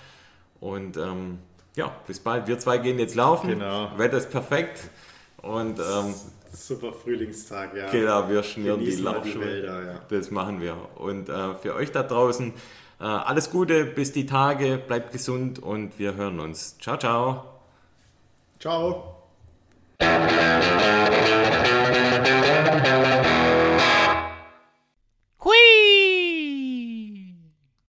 Und ähm, ja, bis bald. Wir zwei gehen jetzt laufen. Genau. Wetter ist perfekt. Und ähm, super Frühlingstag, ja. Genau, wir schmieren die Laufschuhe. Ja. Das machen wir. Und äh, für euch da draußen äh, alles Gute, bis die Tage, bleibt gesund und wir hören uns. Ciao, ciao. Ciao.